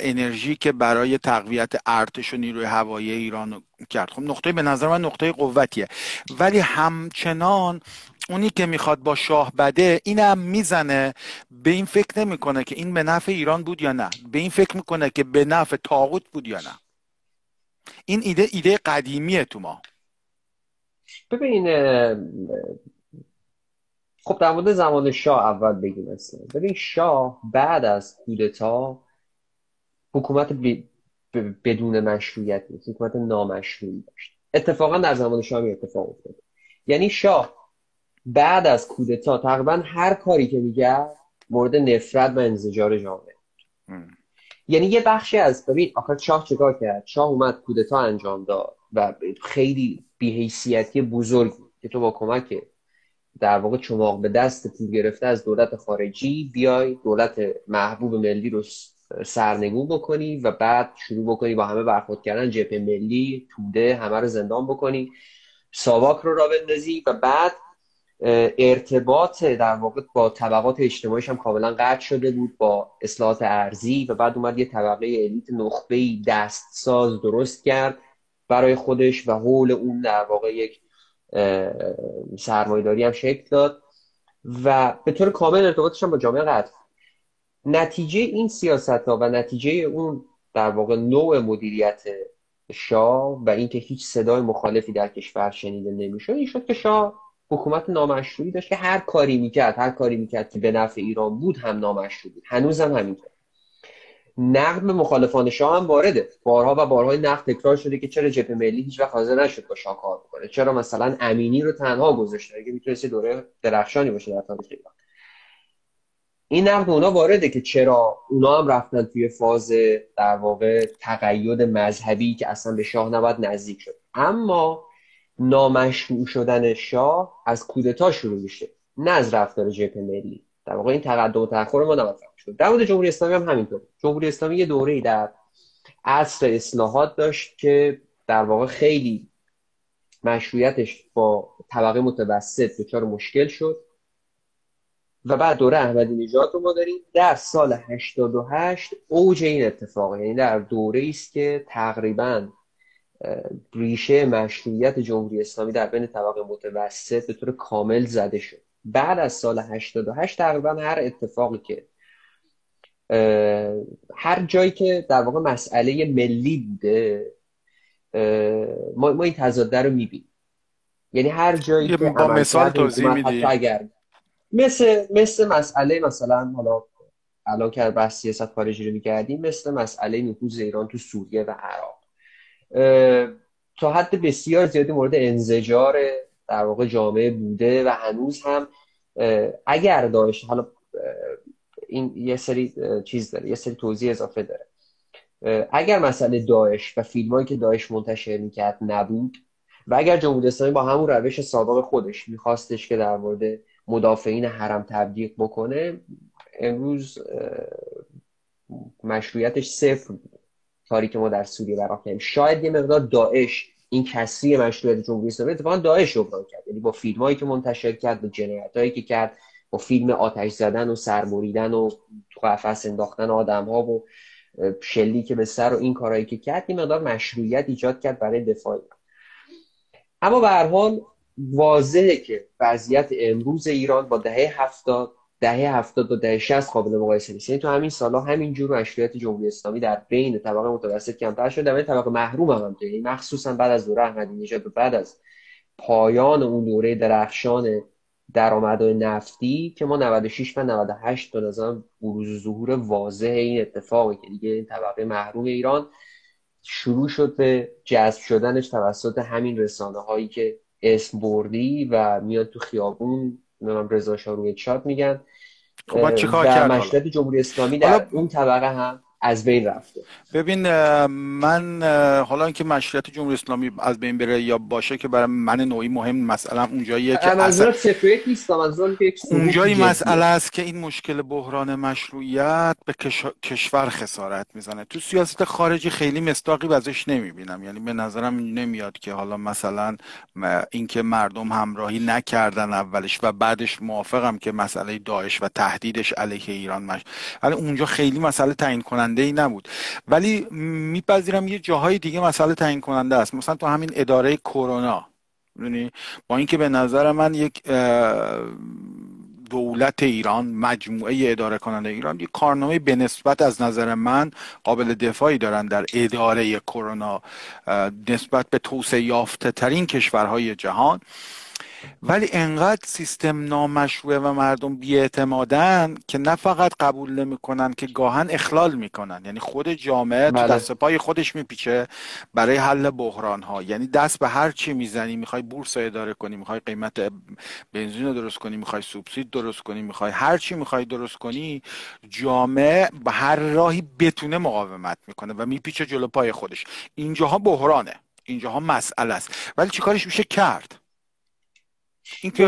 انرژی که برای تقویت ارتش و نیروی هوایی ایران کرد. خب نقطه به نظر من نقطه قوتیه. ولی همچنان اونی که می‌خواد با شاه بده اینم می‌زنه. به این فکر نمی‌کنه که این به نفع ایران بود یا نه. به این فکر می‌کنه که به نفع تاغوت بود یا نه. این ایده ایده قدیمیه تو ما. ببین خب در مورد زمان شاه اول بگیم اصلا ببین شاه بعد از کودتا حکومت بدون مشروعیت حکومت نامشروعی داشت. اتفاقا در زمان شاه اتفاق افتاد. یعنی شاه بعد از کودتا تقریبا هر کاری که میگرد مورد نفرت و انزجار جامعه. یعنی یه بخشی از ببین آخر شاه چیکار کرد؟ شاه اومد کودتا انجام داد و خیلی بیحیثیتی بزرگی که تو با کمک در واقع چماق به دست پول گرفته از دولت خارجی بیای دولت محبوب ملی رو سرنگون بکنی و بعد شروع بکنی با همه برخورد کردن جبهه ملی توده همه رو زندان بکنی ساواک رو را بندازی و بعد ارتباط در واقع با طبقات اجتماعیش هم کاملا قطع شده بود با اصلاحات ارزی و بعد اومد یه طبقه الیت نخبه دستساز درست کرد برای خودش و حول اون در واقع یک سرمایداری هم شکل داد و به طور کامل ارتباطش هم با جامعه قطع نتیجه این سیاست ها و نتیجه اون در واقع نوع مدیریت شاه و اینکه هیچ صدای مخالفی در کشور شنیده نمی‌شد این شد که شاه حکومت نامشروعی داشت که هر کاری می‌کرد هر کاری می‌کرد که به نفع ایران بود هم نامشروع بود. هنوز هم همینطور. نقد به مخالفان شاه هم وارده. بارها و بارهای نقد تکرار شده که چرا جبهه ملی هیچ وقت حاضر نشد با شاه کار بکنه؟ چرا مثلا امینی رو تنها گذاشته؟ اگه می‌تونست دوره درخشانی باشه در تاریخ ایران. این نقد اونا وارده که چرا اونا هم رفتن توی فاز در واقع تقید مذهبی که اصلا به شاه نباید نزدیک شد. اما نامشروع شدن شاه از کودتا شروع میشه نه از رفتار جبهه ملی. در واقع این تقدم و تاخر ما نباید شد. در مورد جمهوری اسلامی هم همینطور. جمهوری اسلامی یه دوره در عصر اصلاحات داشت که در واقع خیلی مشروعیتش با طبقه متوسط دچار مشکل شد. و بعد دوره احمدی نژاد رو ما داریم. در سال 88 اوج این اتفاق یعنی در دوره است که تقریبا ریشه مشروعیت جمهوری اسلامی در بین طبقه متوسط به طور کامل زده شد. بعد از سال 88 تقریبا هر اتفاقی که هر جایی که در واقع مسئله ملی بوده ما, ما این تضاده رو می‌بینیم. یعنی هر جایی که با مثال توضیح میدی؟ اگر مثل مثل مسئله مثلا حالا الان که بحث سیاست خارجی رو می‌کردیم مثل مسئله نفوذ ایران تو سوریه و عراق. تا حد بسیار زیادی مورد انزجار در واقع جامعه بوده و هنوز هم اگر داشت حالا این یه سری چیز داره یه سری توضیح اضافه داره. اگر مسئله داعش و فیلمایی که داعش منتشر می‌کرد نبود و اگر جمهوری اسلامی با همون روش سابق خودش میخواستش که در مورد مدافعین حرم تبلیغ بکنه امروز مشروعیتش صفر بود. کاری که ما در سوریه برای کردیم. شاید یه مقدار داعش این کسری مشروعیت جمهوری اسلامی اتفاقا داعش جبران کرد. یعنی با فیلمایی که منتشر کرد با هایی که کرد با فیلم آتش زدن و سربریدن و تو قفس انداختن آدم ها و شلی که به سر و این کارهایی که کرد این مقدار مشروعیت ایجاد کرد برای دفاع اما به هر حال واضحه که وضعیت امروز ایران با دهه هفتاد دهه هفتاد و دهه شست قابل مقایسه نیست یعنی تو همین سالها همین جور مشروعیت جمهوری اسلامی در بین طبقه متوسط کمتر شده در طبقه محروم هم, هم یعنی مخصوصا بعد از دوره احمدی نژاد و بعد از پایان اون دوره درخشان درآمدهای نفتی که ما 96 و 98 به نظرم بروز ظهور واضح این اتفاقی که دیگه این طبقه محروم ایران شروع شد به جذب شدنش توسط همین رسانه هایی که اسم بردی و میاد تو خیابون نمی‌دونم رضا شاه چاپ میگن. خب چیکار کرد مشهد جمهوری اسلامی در اون طبقه هم از بین رفته. ببین من حالا اینکه مشروعیت جمهوری اسلامی از بین بره یا باشه که برای من نوعی مهم مثلا اونجاییه که اصلا اونجایی مسئله است که این مشکل بحران مشروعیت به کشور خسارت می‌زنه. تو سیاست خارجی خیلی مستاقی ازش نمی‌بینم. یعنی به نظرم نمیاد که حالا مثلا اینکه مردم همراهی نکردن اولش و بعدش موافقم که مسئله داعش و تهدیدش علیه ایران مش... ولی اونجا خیلی مسئله تعیین کننده کننده ای نبود. ولی میپذیرم یه جاهای دیگه مسئله تعیین کننده است. مثلا تو همین اداره کرونا با اینکه به نظر من یک دولت ایران مجموعه اداره کننده ایران یک کارنامه به نسبت از نظر من قابل دفاعی دارن در اداره کرونا نسبت به توسعه یافته ترین کشورهای جهان. ولی انقدر سیستم نامشروعه و مردم بیاعتمادن که نه فقط قبول نمی‌کنن که گاهن اخلال می‌کنن. یعنی خود جامعه بله. دست پای خودش میپیچه برای حل بحران ها یعنی دست به هر چی می‌زنی می‌خوای بورس اداره کنی می‌خوای قیمت بنزین رو درست کنی می‌خوای سوبسید درست کنی می‌خوای هر چی می‌خوای درست کنی جامعه به هر راهی بتونه مقاومت می‌کنه و میپیچه جلو پای خودش. اینجاها بحرانه. اینجاها مسئله است. ولی چیکارش میشه کرد؟ این که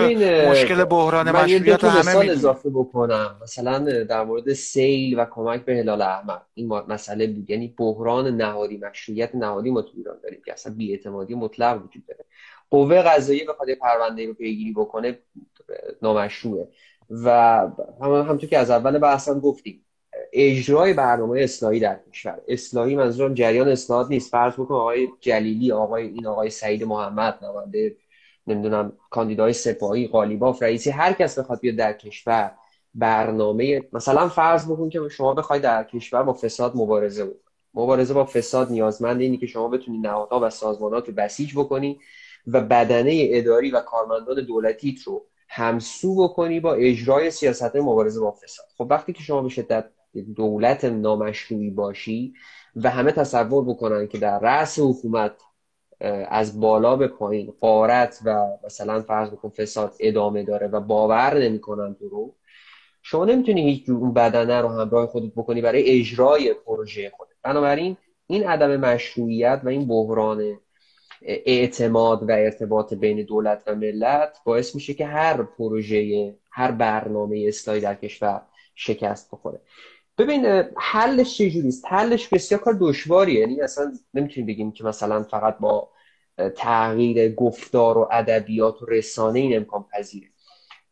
مشکل بحران مشروعیت همه اضافه بکنم. مثلا در مورد سیل و کمک به هلال احمر این مسئله بود. یعنی بحران نهادی مشروعیت نهادی ما تو ایران داریم که اصلا بیاعتمادی مطلق وجود داره. قوه قضاییه بخواد پرونده رو پیگیری بکنه نامشروعه. و هم همونطور که از اول بحثم گفتیم اجرای برنامه اصلاحی در کشور. اصلاحی منظورم جریان اصلاحات نیست. فرض بکن آقای جلیلی آقای این آقای سعید محمد نماینده نمی‌دونم کاندیدای سپاهی قالیباف رئیسی هر کس بخواد بیاد در کشور برنامه مثلا فرض بکن که شما بخوای در کشور با فساد مبارزه بکنی مبارزه با فساد نیازمند اینی که شما بتونی نهادها و سازمانات رو بسیج بکنی و بدنه اداری و کارمندان دولتیت رو همسو بکنی با اجرای سیاست مبارزه با فساد. خب وقتی که شما به شدت دولت نامشروعی باشی و همه تصور بکنن که در رأس حکومت از بالا به پایین. قارت و مثلا فرض بکن فساد ادامه داره و باور نمی‌کنن تو رو. شما نمی‌تونی هیچ جور اون بدنه رو همراه خودت بکنی برای اجرای پروژه خودت. بنابراین این عدم مشروعیت و این بحران اعتماد و ارتباط بین دولت و ملت باعث میشه که هر پروژه هر برنامه اصلاحی در کشور شکست بخوره. ببین حلش چجوریست حلش بسیار کار دشواریه. یعنی اصلا نمی‌تونیم بگیم که مثلا فقط با تغییر گفتار و ادبیات و رسانه این امکان پذیره.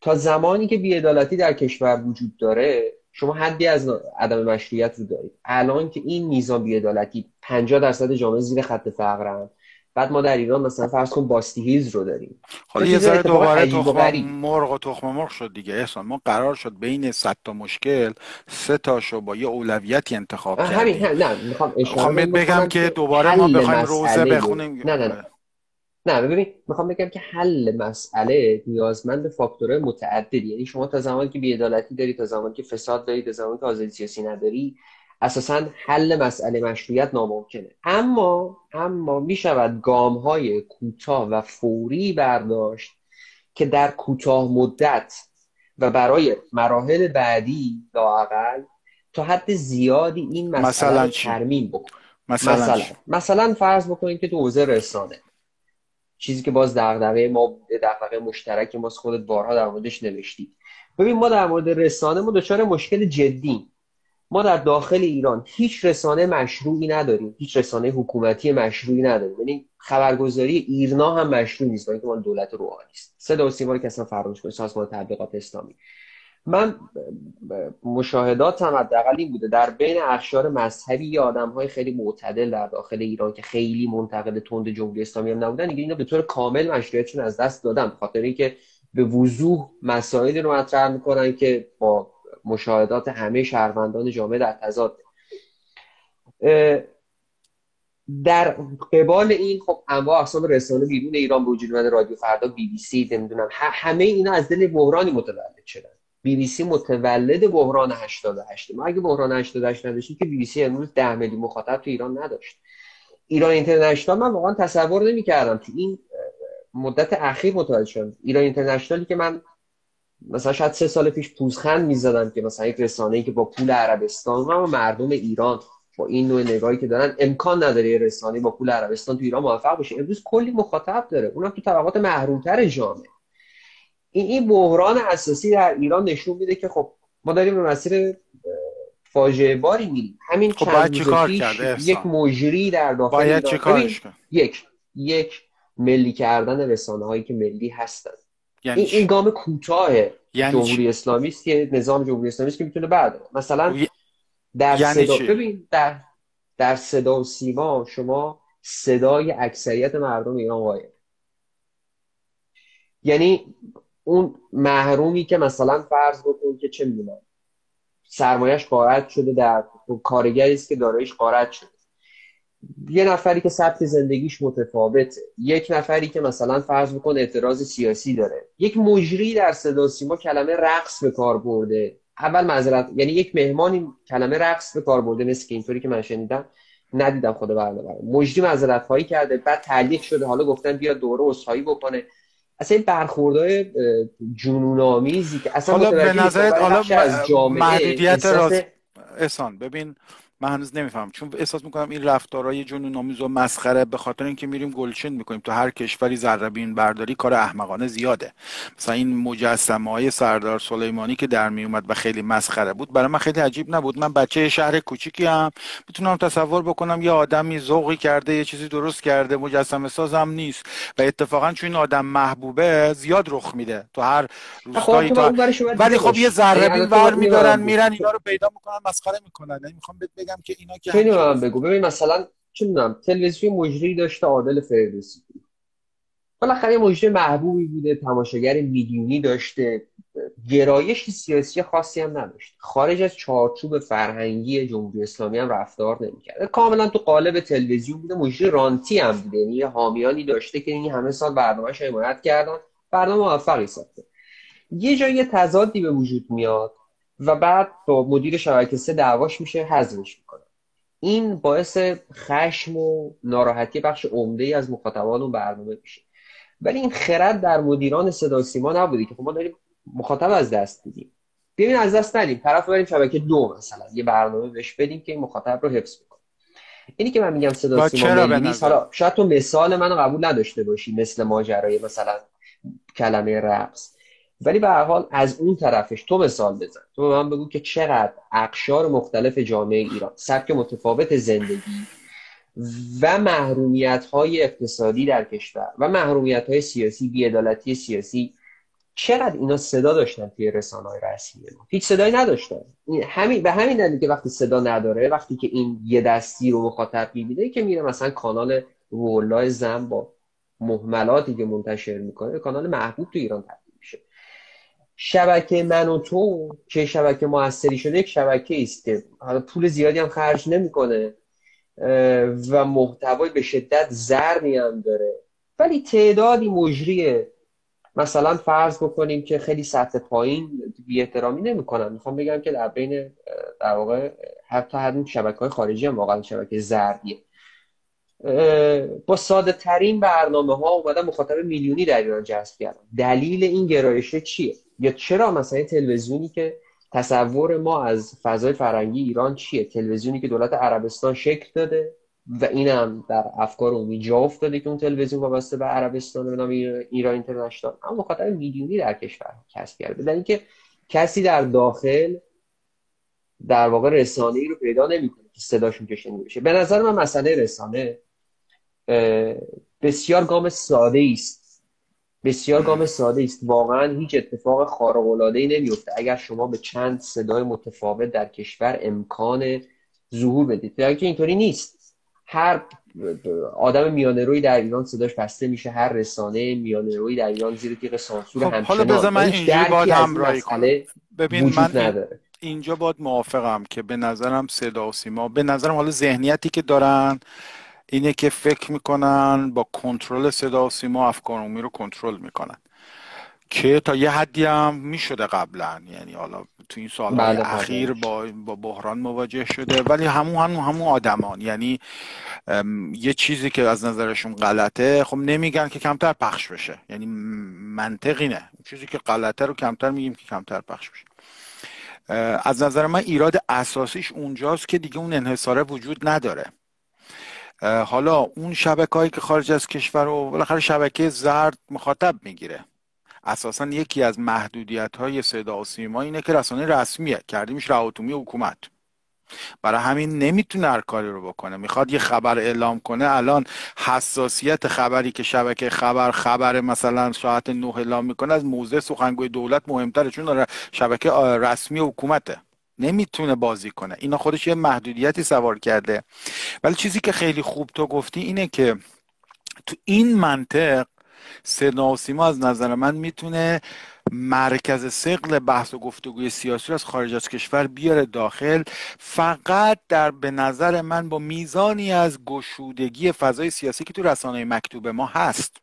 تا زمانی که بیعدالتی در کشور وجود داره شما حدی از عدم مشروعیت رو دارید. الان که این میزان بیعدالتی 50 درصد جامعه زیر خط فقرن بعد ما در ایران مثلا فرض کن باستیهیز رو داریم. حالا یه ذره دوباره تخم مرغ و تخم مرغ شد دیگه احسان. ما قرار شد بین 100 تا مشکل سه تاشو با یه اولویتی انتخاب کردیم. همین. نه می‌خوام اشاره بگم که دوباره ما بخوایم روزه بخونیم. نه نه نه. نه ببین می‌خوام بگم که حل مسئله نیازمند فاکتورهای متعددی. یعنی شما تا زمانی که بیعدالتی داری تا زمانی که فساد داری تا زمانی که آزادی سیاسی نداری اساسا حل مسئله مشروعیت ناممکنه. اما اما می شود گام های کوتاه و فوری برداشت که در کوتاه مدت و برای مراحل بعدی لاقل تا حد زیادی این مسئله ترمیم بکن مثلا مثلا, مثلا فرض بکنید که تو حوزه رسانه. چیزی که باز دغدغه ما بوده دغدغه مشترک ما خودت بارها در موردش نوشتی ببین ما در مورد رسانه ما دچار مشکل جدی ما در داخل ایران هیچ رسانه مشروعی نداریم. هیچ رسانه حکومتی مشروعی نداریم. یعنی خبرگزاری ایرنا هم مشروع نیست اینکه ما دولت روحانی است. صدا و سیما رو که اصلا فراموش کنید سازمان تبلیغات اسلامی. من مشاهداتم حداقل این بوده در بین اخشار مذهبی یا آدم های خیلی معتدل در داخل ایران که خیلی منتقد تند جمهوری اسلامی هم نبودن اینا به طور کامل مشروعیتشون از دست دادن خاطر اینکه به وضوح مسائلی رو مطرح می‌کنن که با مشاهدات همه شهروندان جامعه در تضاد. در قبال این خب انواع اقسام رسانه بیرون ایران به وجود رادیو فردا بی بی سی نمی‌دونم همه اینا از دل بحرانی متولد شدن. بی بی سی متولد بحران 88 ما اگه بحران 88 نداشتیم که بی بی سی امروز 10 میلیون مخاطب تو ایران نداشت. ایران اینترنشنال من واقعا تصور نمی‌کردم تو این مدت اخیر متوجه شدم ایران اینترنشنالی که من مثلا شاید سه سال پیش پوزخند می‌زدن که مثلا یک رسانه‌ای که با پول عربستان و مردم ایران با این نوع نگاهی که دارن امکان نداره یه رسانه با پول عربستان تو ایران موفق بشه امروز کلی مخاطب داره. اونم تو طبقات محرومتر جامعه. این این بحران اساسی در ایران نشون میده که خب ما داریم به مسیر فاجعه باری میریم. همین خب چند روز یک مجری در داخل باید یک یک ملی کردن رسانه هایی که ملی هستن. یعنی این, این گام کوتاه یعنی جمهوری اسلامی است که نظام جمهوری اسلامی است که می‌تونه بعد مثلا در یعنی صدا ببین در در صدا و سیما شما صدای اکثریت مردم ایران قایم یعنی اون محرومی که مثلا فرض بکن که چه می‌دونم سرمایش قارت شده در کارگری است که دارایش قارت شده. یه نفری که سبک زندگیش متفاوته یک نفری که مثلا فرض بکن اعتراض سیاسی داره یک مجری در صدا سیما کلمه رقص به کار برده. اول معذرت یعنی یک مهمانی کلمه رقص به کار برده مثل که اینطوری که من شنیدم ندیدم خود برنامه مجری معذرت هایی کرده بعد تعلیق شده حالا گفتن بیا دوره اسخایی بکنه. اصلا این برخوردهای جنون آمیزی که اصلا حالا به نظرت حالا از جامعه محدودیت راز احسان ببین من هنوز نمی‌فهمم. چون احساس می‌کنم این رفتارهای جنون آمیز و مسخره به خاطر اینکه میریم گلچین می‌کنیم. تو هر کشوری ذره برداری کار احمقانه زیاده. مثلا این مجسمه های سردار سلیمانی که در میومد و خیلی مسخره بود برای من خیلی عجیب نبود. من بچه شهر کوچیکی هم می‌تونم تصور بکنم یه آدمی ذوقی کرده یه چیزی درست کرده مجسمه سازم نیست. و اتفاقا چون این آدم محبوبه زیاد رخ میده. تو هر روستایی تا ولی خب یه ذره بین برمیدارن میرن اینا رو پیدا می‌کنن مسخره می‌کنن. یعنی می‌خوام بگم بگم که اینا که خیلی من بگو. ببین مثلا چه می‌دونم تلویزیون مجری داشته عادل فردوسی. بالاخره مجری محبوبی بوده تماشاگر میلیونی داشته. گرایش سیاسی خاصی هم نداشت خارج از چارچوب فرهنگی جمهوری اسلامی هم رفتار نمی‌کرد کاملا تو قالب تلویزیون بوده. مجری رانتی هم بوده. یعنی یه حامیانی داشته که این همه سال برنامه‌اش حمایت کردن. برنامه موفقی ساخته. یه جایی تضادی به وجود میاد و بعد با مدیر شبکه سه دعواش میشه حذفش این باعث خشم و ناراحتی بخش عمده ای از مخاطبان اون برنامه میشه. ولی این خرد در مدیران صدا سیما نبودی که خب ما داریم مخاطب از دست بدیم ببین از دست ندیم. طرف بریم شبکه دو مثلا یه برنامه بهش بدیم که این مخاطب رو حفظ کنه اینی که من میگم صدا سیما نیست حالا شاید تو مثال منو قبول نداشته باشی مثل ماجرای مثلا کلمه رقص. ولی به هر حال از اون طرفش تو مثال بزن. تو به من بگو که چقدر اقشار مختلف جامعه ایران سبک متفاوت زندگی و محرومیت های اقتصادی در کشور و محرومیت های سیاسی بیعدالتی سیاسی چقدر اینا صدا داشتن توی رسانه های رسمی ما؟ هیچ صدایی نداشتن. همین به همین دلیل که وقتی صدا نداره وقتی که این یه دستی رو مخاطب می‌بینه که میره مثلا کانال رولای زن با محملاتی که منتشر می‌کنه کانال محبوب تو ایران شبکه من و تو که شبکه موثری شده یک شبکه است که حالا پول زیادی هم خرج نمی‌کنه و محتوای به شدت زرمی هم داره. ولی تعدادی مجریه. مثلا فرض بکنیم که خیلی سطح پایین بی احترامی نمی‌کنن. می‌خوام بگم که در بین در واقع حتی هر شبکه های خارجی هم واقعا شبکه زردیه با ساده ترین برنامه ها اومدن مخاطب میلیونی در ایران جذب کردن. دلیل این گرایشه چیه؟ یا چرا مثلا تلویزیونی که تصور ما از فضای فرنگی ایران چیه؟ تلویزیونی که دولت عربستان شکل داده و اینم در افکار عمومی جا افتاده که اون تلویزیون وابسته به عربستان به نام ایران اینترنشنال. اما مخاطب میلیونی در کشور کسب کرده. در اینکه کسی در داخل در واقع رسانه ای رو پیدا نمی‌کنه که صداشون کشنده بشه. به نظر من مسئله رسانه بسیار گام ساده است. بسیار گام ساده است. واقعا هیچ اتفاق خارق العاده ای نمیفته اگر شما به چند صدای متفاوت در کشور امکان ظهور بدید. در که اینطوری نیست. هر آدم میانه روی در ایران صداش بسته میشه. هر رسانه میانه روی در ایران زیر تیغ سانسور خب حالا بذار من اینجا باید همراهی کنم. ببین من نداره. اینجا باید موافقم که به نظرم صدا و سیما به نظرم حالا ذهنیتی که دارن اینه که فکر می‌کنن با کنترل صدا و سیما افکار عمومی رو کنترل می‌کنن. که تا یه حدی هم می‌شده قبلا یعنی حالا تو این سالهای بله، بله. اخیر با, با بحران مواجه شده. ولی همون همون همون آدمان. یعنی یه چیزی که از نظرشون غلطه خب نمیگن که کمتر پخش بشه. یعنی منطقی نه چیزی که غلطه رو کمتر میگیم که کمتر پخش بشه. از نظر من ایراد اساسیش اونجاست که دیگه اون انحصاره وجود نداره. حالا اون شبکه هایی که خارج از کشور و بالاخره شبکه زرد مخاطب می‌گیره. اساسا یکی از محدودیت های صدا و سیما اینه که رسانه رسمیه کردیمش رهاتومی حکومت. برای همین نمی‌تونه هر کاری رو بکنه. می‌خواد یه خبر اعلام کنه. الان حساسیت خبری که شبکه خبر خبر مثلا ساعت نه اعلام می‌کنه از موضع سخنگوی دولت مهمتره چون شبکه رسمی حکومته. نمی‌تونه بازی کنه. اینا خودش یه محدودیتی سوار کرده. ولی چیزی که خیلی خوب تو گفتی اینه که تو این منطق صدا و از نظر من می‌تونه مرکز سقل بحث و گفتگوی سیاسی رو از خارج از کشور بیاره داخل. فقط در به نظر من با میزانی از گشودگی فضای سیاسی که تو رسانه مکتوب ما هست.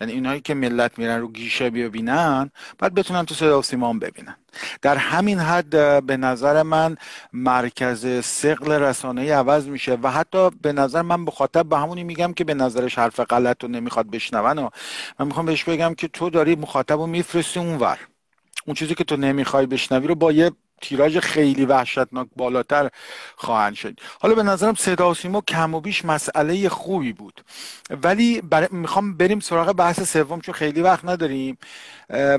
یعنی اینایی که ملت میرن رو گیشه ببینن بعد بتونن تو صدا و سیمان ببینن. در همین حد به نظر من مرکز سقل رسانه عوض میشه و حتی به نظر من بخاطب به همونی میگم که به نظرش حرف غلط رو نمی‌خواد بشنون. و من می‌خوام بهش بگم که تو داری مخاطب رو میفرستی اونور. اون چیزی که تو نمی‌خوای بشنوی رو با یه تیراژ خیلی وحشتناک بالاتر خواهند شد. حالا به نظرم صدا و سیما کم و بیش مسئله خوبی بود. ولی می‌خوام بریم سراغ بحث سوم چون خیلی وقت نداریم.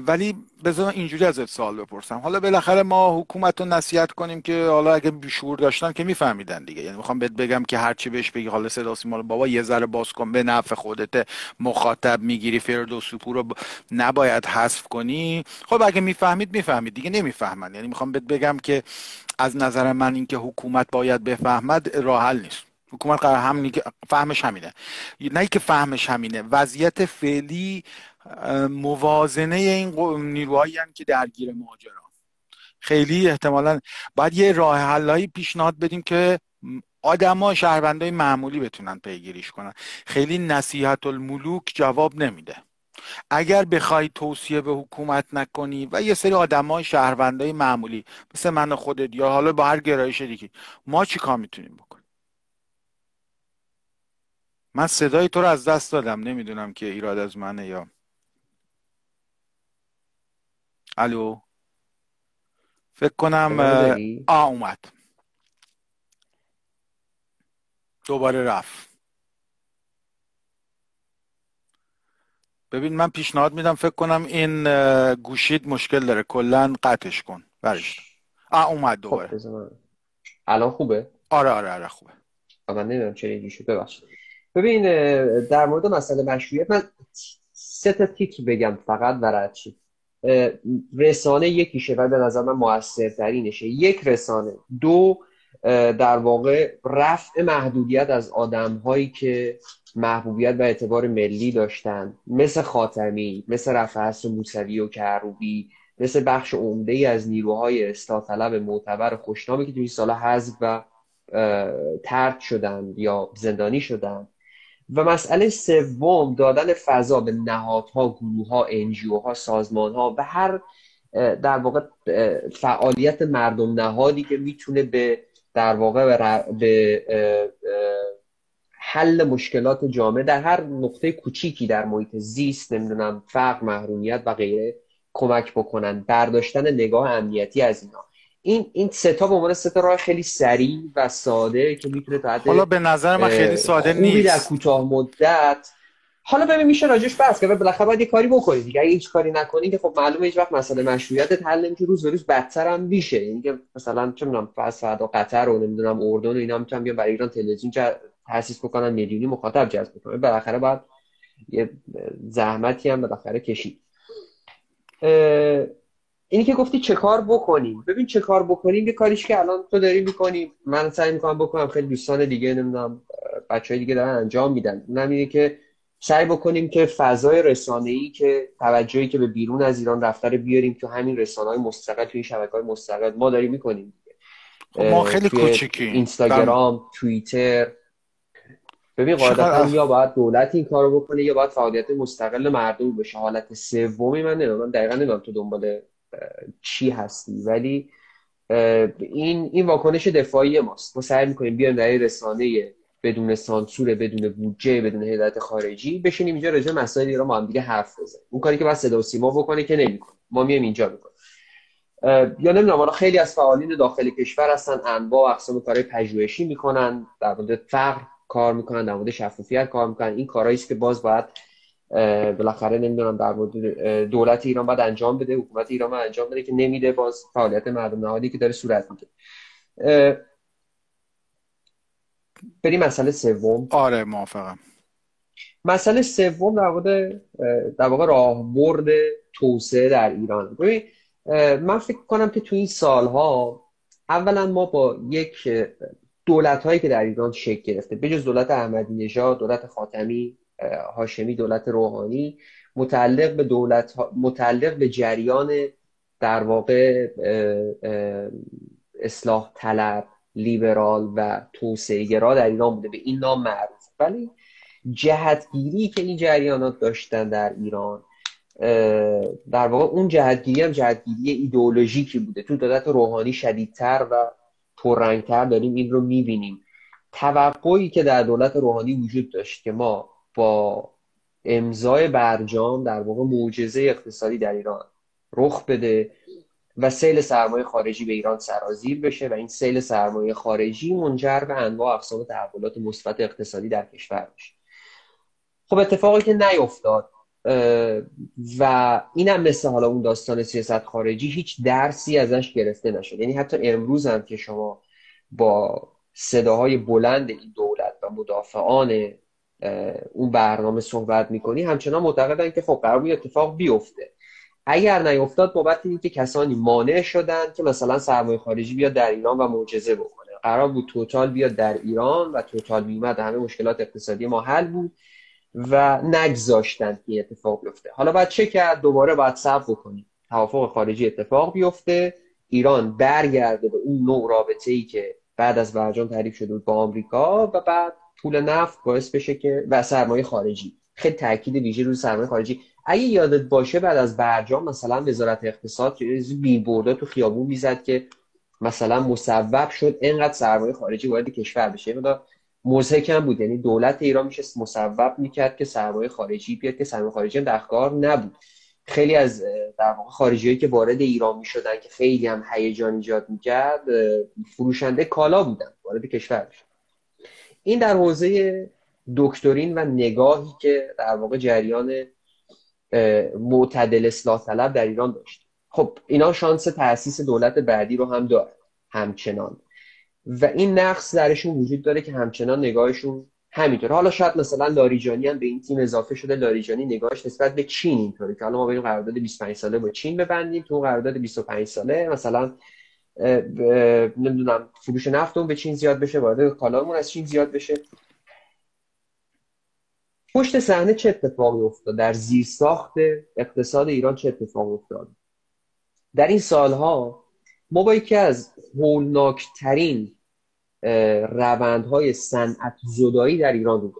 ولی بذار اینجوری ازت سوال بپرسم. حالا بالاخره ما حکومت رو نصیحت کنیم که حالا اگه بیشور داشتن که میفهمیدن دیگه. یعنی می‌خوام بهت بگم که هرچی بهش بگی حالا صدا سیما بابا یه ذره باز کن به نفع خودت مخاطب می‌گیری فرد سپور رو نباید حذف کنی. خب اگه می‌فهمید می‌فهمید دیگه نمی‌فهمن. یعنی می‌خوام بهت بگم که از نظر من اینکه حکومت باید بفهمد راه حل نیست. حکومت قرار هم فهمش همینه. نه که فهمش همینه. وضعیت فعلی موازنه این نیروهایی که درگیر ماجرا. خیلی احتمالا باید یه راه حلایی پیشنهاد بدیم که آدما شهروندای معمولی بتونن پیگیریش کنن. خیلی نصیحت الملوک جواب نمیده. اگر بخوای توصیه به حکومت نکنی و یه سری آدمای شهروندای معمولی مثل من خودت یا حالا با هر گرایش دیگه ما چی کار می‌تونیم بکنیم؟ من صدای تو رو از دست دادم. نمی‌دونم که ایراد از منه یا الو. فکر کنم آ اومد. دوباره رفت. ببین من پیشنهاد میدم فکر کنم این گوشید مشکل داره. کلا قطعش کن. برش. آ اومد خب، دوباره. الان خوبه؟ آره آره آره خوبه. من نمی‌دونم چرا اینجوری ببخشید. ببین در مورد مسئله مشروعیت من سه تا تیک بگم فقط برای چی؟ رسانه یکیشه و به نظر من موثرترینشه. یک رسانه. دو در واقع رفع محدودیت از آدم هایی که محبوبیت و اعتبار ملی داشتن. مثل خاتمی مثل رفع موسوی و کروبی مثل بخش عمده از نیروهای اصلاح معتبر خوشنامی که توی این سالا حذف و ترد شدن یا زندانی شدن. و مسئله سوم دادن فضا به نهادها گروهها انجیوها سازمانها و هر در واقع فعالیت مردم نهادی که می‌تونه به در واقع به حل مشکلات جامعه در هر نقطه کوچیکی در محیط زیست نمی‌دونم فقر محرومیت و غیره کمک بکنن. برداشتن نگاه امنیتی از اینا. این این ستا به عنوان ستا راه خیلی سریع و ساده که می‌تونه تا حالا به نظر من خیلی ساده نیست در کوتاه مدت. حالا ببین میشه راجش بحث کرد بالاخره باید یه کاری بکنید دیگه. اگه هیچ کاری نکنید که خب معلومه هیچ وقت مسئله مشروعیت حل نمیشه روز به روز بدتر هم میشه. یعنی که مثلا چه می‌دونم فرض فردا قطر و نمی‌دونم اردن و اینا می‌تونن بیان برای ایران تلویزیون تاسیس بکنن میلیونی مخاطب جذب بکنن. بالاخره باید یه زحمتی هم بالاخره کشید. اینی که گفتی چه کار بکنیم؟ ببین چه کار بکنیم یه کاریش که الان تو داری می‌کنیم من سعی می‌کنم بکنم خیلی دوستان دیگه نمی‌دونم بچه های دیگه دارن انجام میدن. اونم که سعی بکنیم که فضای رسانه ای که توجهی که به بیرون از ایران رفتار بیاریم تو همین رسانه های مستقل توی شبکه های مستقل. ما داریم می‌کنیم خب ما خیلی کوچیکیم. اینستاگرام توییتر. ببین قاعدتا یا باید دولت این کارو بکنه یا باید فعالیت مستقل مردم بشه. حالت سومی من نمی‌دونم. من دقیقا نمی‌دونم تو دنبال چی هستی. ولی این این واکنش دفاعی ماست. ما سعی می‌کنیم بیایم در رسانه بدون سانسور بدون بودجه بدون هدایت خارجی بشینیم اینجا راجع مسائل ایران ما هم دیگه حرف بزنیم. اون کاری که باید صدا و سیما بکنه که نمی‌کنه. ما میایم اینجا می‌کنیم. یا نمی‌دونم حالا خیلی از فعالین داخل کشور هستن انواع اقسام کارهای پژوهشی می‌کنن در مورد فقر کار می‌کنن در مورد شفافیت کار می‌کنن. این کارهایی است که باز باید بالاخره نمی‌دونم در مورد دولت ایران باید انجام بده حکومت ایران باید انجام بده که نمیده باز فعالیت مردم نهادی که داره صورت میده بریم مسئله سوم. آره موافقم. مسئله سوم در واقع در واقع راهبرد توسعه در ایران. ببین من فکر کنم که تو این سالها اولا ما با یک دولت هایی که در ایران شکل گرفته بجز دولت احمدی نژاد دولت خاتمی هاشمی دولت روحانی متعلق به دولت متعلق به جریان در واقع اصلاح طلب لیبرال و توسعه گرا در ایران بوده. به این نام معروف ولی جهتگیری که این جریانات داشتن در ایران در واقع اون جهتگیری هم جهتگیری ایدئولوژیکی بوده. تو دولت روحانی شدیدتر و پررنگتر داریم این رو می‌بینیم. توقعی که در دولت روحانی وجود داشت که ما با امضای برجام در واقع معجزه اقتصادی در ایران رخ بده و سیل سرمایه خارجی به ایران سرازیر بشه و این سیل سرمایه خارجی منجر به انواع اقسام تحولات مثبت اقتصادی در کشور بشه خب اتفاقی که نیفتاد و اینم مثل حالا اون داستان سیاست خارجی هیچ درسی ازش گرفته نشد. یعنی حتی امروز هم که شما با صداهای بلند این دولت و مدافعان اون برنامه صحبت می‌کنی همچنان معتقدن که خب قرار اتفاق بیفته. اگر نیفتاد بابت که کسانی مانع شدن که مثلا سرمایه خارجی بیاد در ایران و معجزه بکنه. قرار بود توتال بیاد در ایران و توتال میومد همه مشکلات اقتصادی ما حل بود و نگذاشتن که اتفاق بیفته. حالا باید چه کرد؟ دوباره باید صبر بکنیم. توافق خارجی اتفاق بیفته. ایران برگرده به اون نوع رابطه ای که بعد از برجام تعریف شده بود با آمریکا و بعد پول نفت باعث بشه که و سرمایه خارجی. خیلی تاکید ویژه روی سرمایه خارجی. اگه یادت باشه بعد از برجام مثلا وزارت اقتصاد بیلبوردها تو خیابون می‌زد که مثلا مسبب شد اینقدر سرمایه خارجی وارد کشور بشه. مقدار مزهکم بود. یعنی دولت ایران میشه مسبب می‌کرد که سرمایه خارجی بیاد که سرمایه خارجی در کار نبود. خیلی از در واقع خارجی که وارد ایران می‌شدن که خیلی هم هیجان ایجاد می‌کرد فروشنده کالا بودن وارد کشور بشن این در حوزه دکترین و نگاهی که در واقع جریان معتدل اصلاح طلب در ایران داشت. خب اینا شانس تاسیس دولت بعدی رو هم داره همچنان. و این نقص درشون وجود داره که همچنان نگاهشون همینطور حالا شاید مثلا لاریجانی هم به این تیم اضافه شده. لاریجانی نگاهش نسبت به چین اینطوری که حالا ما بریم قرارداد 25 ساله با چین ببندیم تو قرارداد 25 ساله مثلا نمی‌دونم فروش نفتمون به چین زیاد بشه وارد کالامون از چین زیاد بشه. پشت صحنه چه اتفاقی افتاد؟ در زیرساخت اقتصاد ایران چه اتفاقی افتاد؟ در این سالها ما با یکی از هولناکترین روندهای صنعت زدایی در ایران رو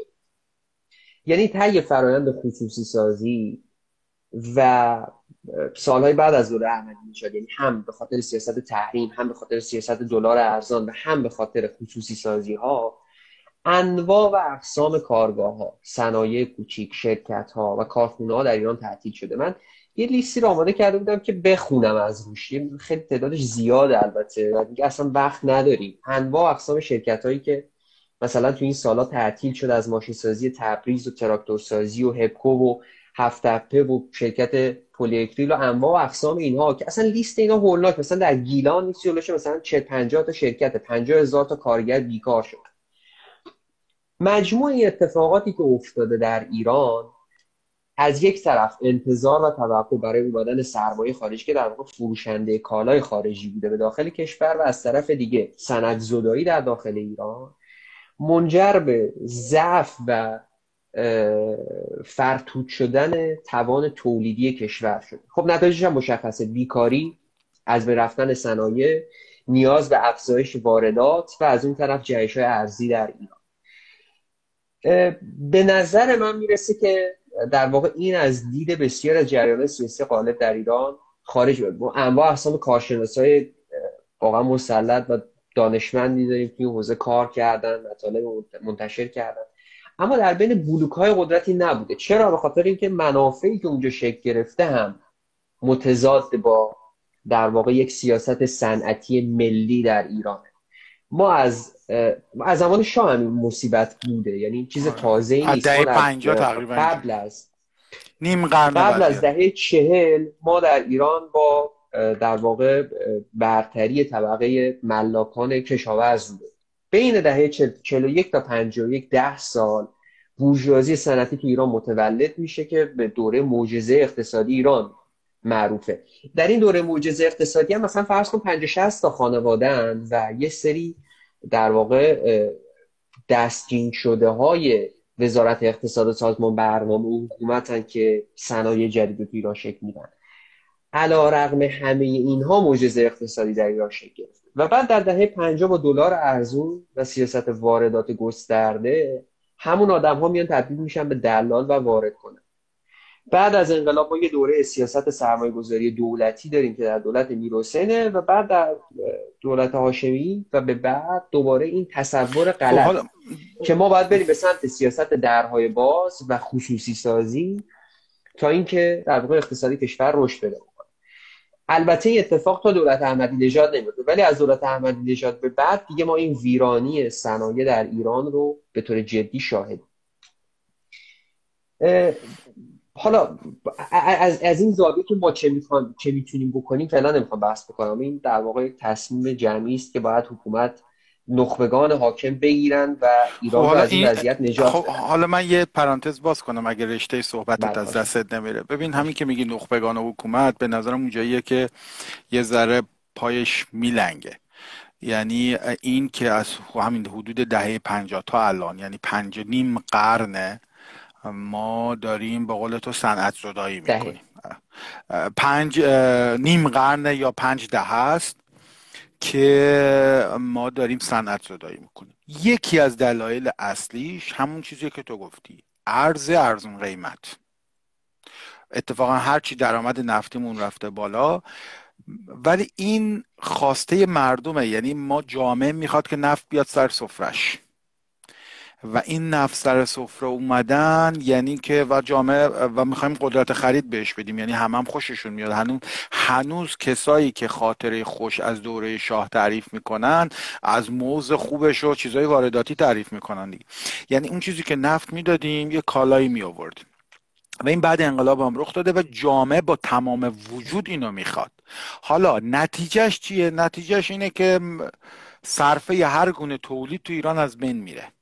یعنی طی فرایند خصوصی سازی و سالهای بعد از دوره احمدی نژاد یعنی هم به خاطر سیاست تحریم هم به خاطر سیاست دلار ارزان و هم به خاطر خصوصی سازی ها انواع و اقسام کارگاه ها صنایع کوچیک شرکت ها و کارخونه ها در ایران تعطیل شده. من یه لیستی رو آماده کرده بودم که بخونم از روش. خیلی تعدادش زیاده البته. و دیگه اصلا وقت نداریم. انواع و اقسام شرکت هایی که مثلا تو این سالا تعطیل شده از ماشین سازی تبریز و تراکتور سازی و هپکو و هفتپه و شرکت پولیکریل و انواع و اقسام اینها که اصلا لیست اینا هولناک. مثلا در گیلان نیست مثلا 40 50 تا شرکت 50 هزار تا کارگر بیکار شد مجموع اتفاقاتی که افتاده در ایران از یک طرف انتظار و توقع برای اومدن سرمایه خارجی که در واقع فروشنده کالای خارجی بوده به داخل کشور و از طرف دیگه سند زدایی در داخل ایران منجر به ضعف و فرتوت شدن توان تولیدی کشور شده خب نتایجش هم مشخصه. بیکاری از به رفتن صنایع نیاز به افزایش واردات و از اون طرف جهش های ارزی در ایران. به نظر من می‌رسه که در واقع این از دید بسیار از جریان سیاسی غالب در ایران خارج بود انواع اقسام های واقعا مسلط و دانشمندی داریم که این حوزه کار کردن مطالب منتشر کردن. اما در بین بلوک های قدرتی نبوده. چرا؟ به خاطر اینکه منافعی که اونجا شکل گرفته هم متضاد با در واقع یک سیاست صنعتی ملی در ایرانه. ما از از زمان شاه همین مصیبت بوده. یعنی چیز آره. تازه ای نیست. تقریبا. قبل از نیم قرن قبل از دهه چهل ما در ایران با در واقع برتری طبقه ملاکان کشاورز بوده. بین دهه 41 تا 51 ده سال بورژوازی صنعتی تو ایران متولد میشه که به دوره معجزه اقتصادی ایران معروفه. در این دوره معجزه اقتصادی هم مثلا فرض کن 50 60 تا خانوادن و یه سری در واقع دستگین شده های وزارت اقتصاد و سازمان برنامه و حکومتن که صنایع جدید تو ایران شکل میدن. علا رقم همه اینها معجزه اقتصادی در ایران شکل گرفت و بعد در دهه 50 با دلار ارزون و سیاست واردات گسترده همون آدم ها میان تبدیل میشن به دلال و وارد کنن. بعد از انقلاب ما یه دوره سیاست سرمایه گذاری دولتی داریم که در دولت میرحسینه و بعد در دولت هاشمی و به بعد دوباره این تصور خب، غلط که ما باید بریم به سمت سیاست درهای باز و خصوصی سازی تا اینکه در واقع اقتصادی کشور رشد پیدا البته این اتفاق تا دولت احمدی نژاد نمیفته ولی از دولت احمدی نژاد به بعد دیگه ما این ویرانی صنایع در ایران رو به طور جدی شاهدیم. حالا از, از این زاویه که ما چه, چه می‌تونیم بکنیم فعلا نمی‌خوام بحث بکنم. این در واقع تصمیم جمعی است که باید حکومت نخبگان حاکم بگیرن و ایران خب از این وضعیت نجات خب حالا من یه پرانتز باز کنم اگه رشته صحبتت بله، از دستت نمیره. ببین همین که میگی نخبگان حکومت به نظرم اونجاییه که یه ذره پایش میلنگه. یعنی این که از همین حدود دهه پنجاه تا الان یعنی پنج نیم قرنه ما داریم به قول تو صنعت زدایی می‌کنیم. پنج نیم قرن یا پنج ده هست که ما داریم صنعت زدایی می‌کنیم. یکی از دلایل اصلیش همون چیزی که تو گفتی. ارز ارزون قیمت. اتفاقا هرچی درآمد نفتیمون رفته بالا ولی این خواسته مردمه. یعنی ما جامعه می‌خواد که نفت بیاد سر سفرش و این نفس سر سفره اومدن یعنی که و جامعه و می‌خوایم قدرت خرید بهش بدیم. یعنی هم هم خوششون میاد. هنوز هنوز کسایی که خاطره خوش از دوره شاه تعریف می‌کنن از موز خوبش و چیزای وارداتی تعریف می‌کنن دیگه. یعنی اون چیزی که نفت می‌دادیم یه کالایی می آوردیم و این بعد انقلاب هم رخ داده و جامعه با تمام وجود اینو می‌خواد. حالا نتیجهش چیه؟ نتیجهش اینه که صرفه هر گونه تولید تو ایران از بین میره.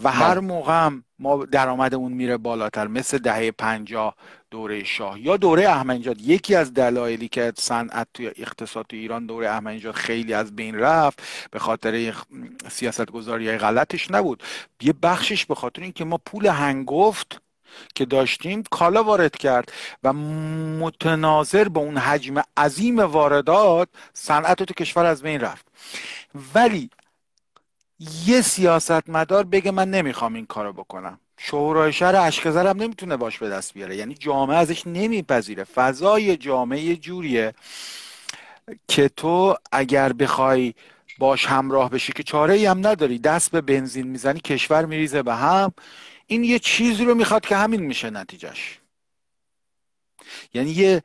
و بله. هر موقع هم ما درآمدمون میره بالاتر مثل دهه پنجاه دوره شاه یا دوره احمدی یکی از دلایلی که صنعت توی اقتصاد تو ایران دوره احمدی خیلی از بین رفت به خاطر سیاست گذاری غلطش نبود. یه بخشش به خاطر اینکه ما پول هنگفت که داشتیم کالا وارد کرد و متناظر با اون حجم عظیم واردات صنعت تو کشور از بین رفت. ولی یه سیاستمدار بگه من نمی‌خوام این کارو بکنم. شورای شهر اشکزر هم نمی‌تونه باش به دست بیاره. یعنی جامعه ازش نمیپذیره. فضای جامعه جوریه که تو اگر بخوای باش همراه بشی که چاره ای هم نداری. دست به بنزین می‌زنی کشور میریزه به هم. این یه چیزی رو می‌خواد که همین میشه نتیجهش. یعنی یه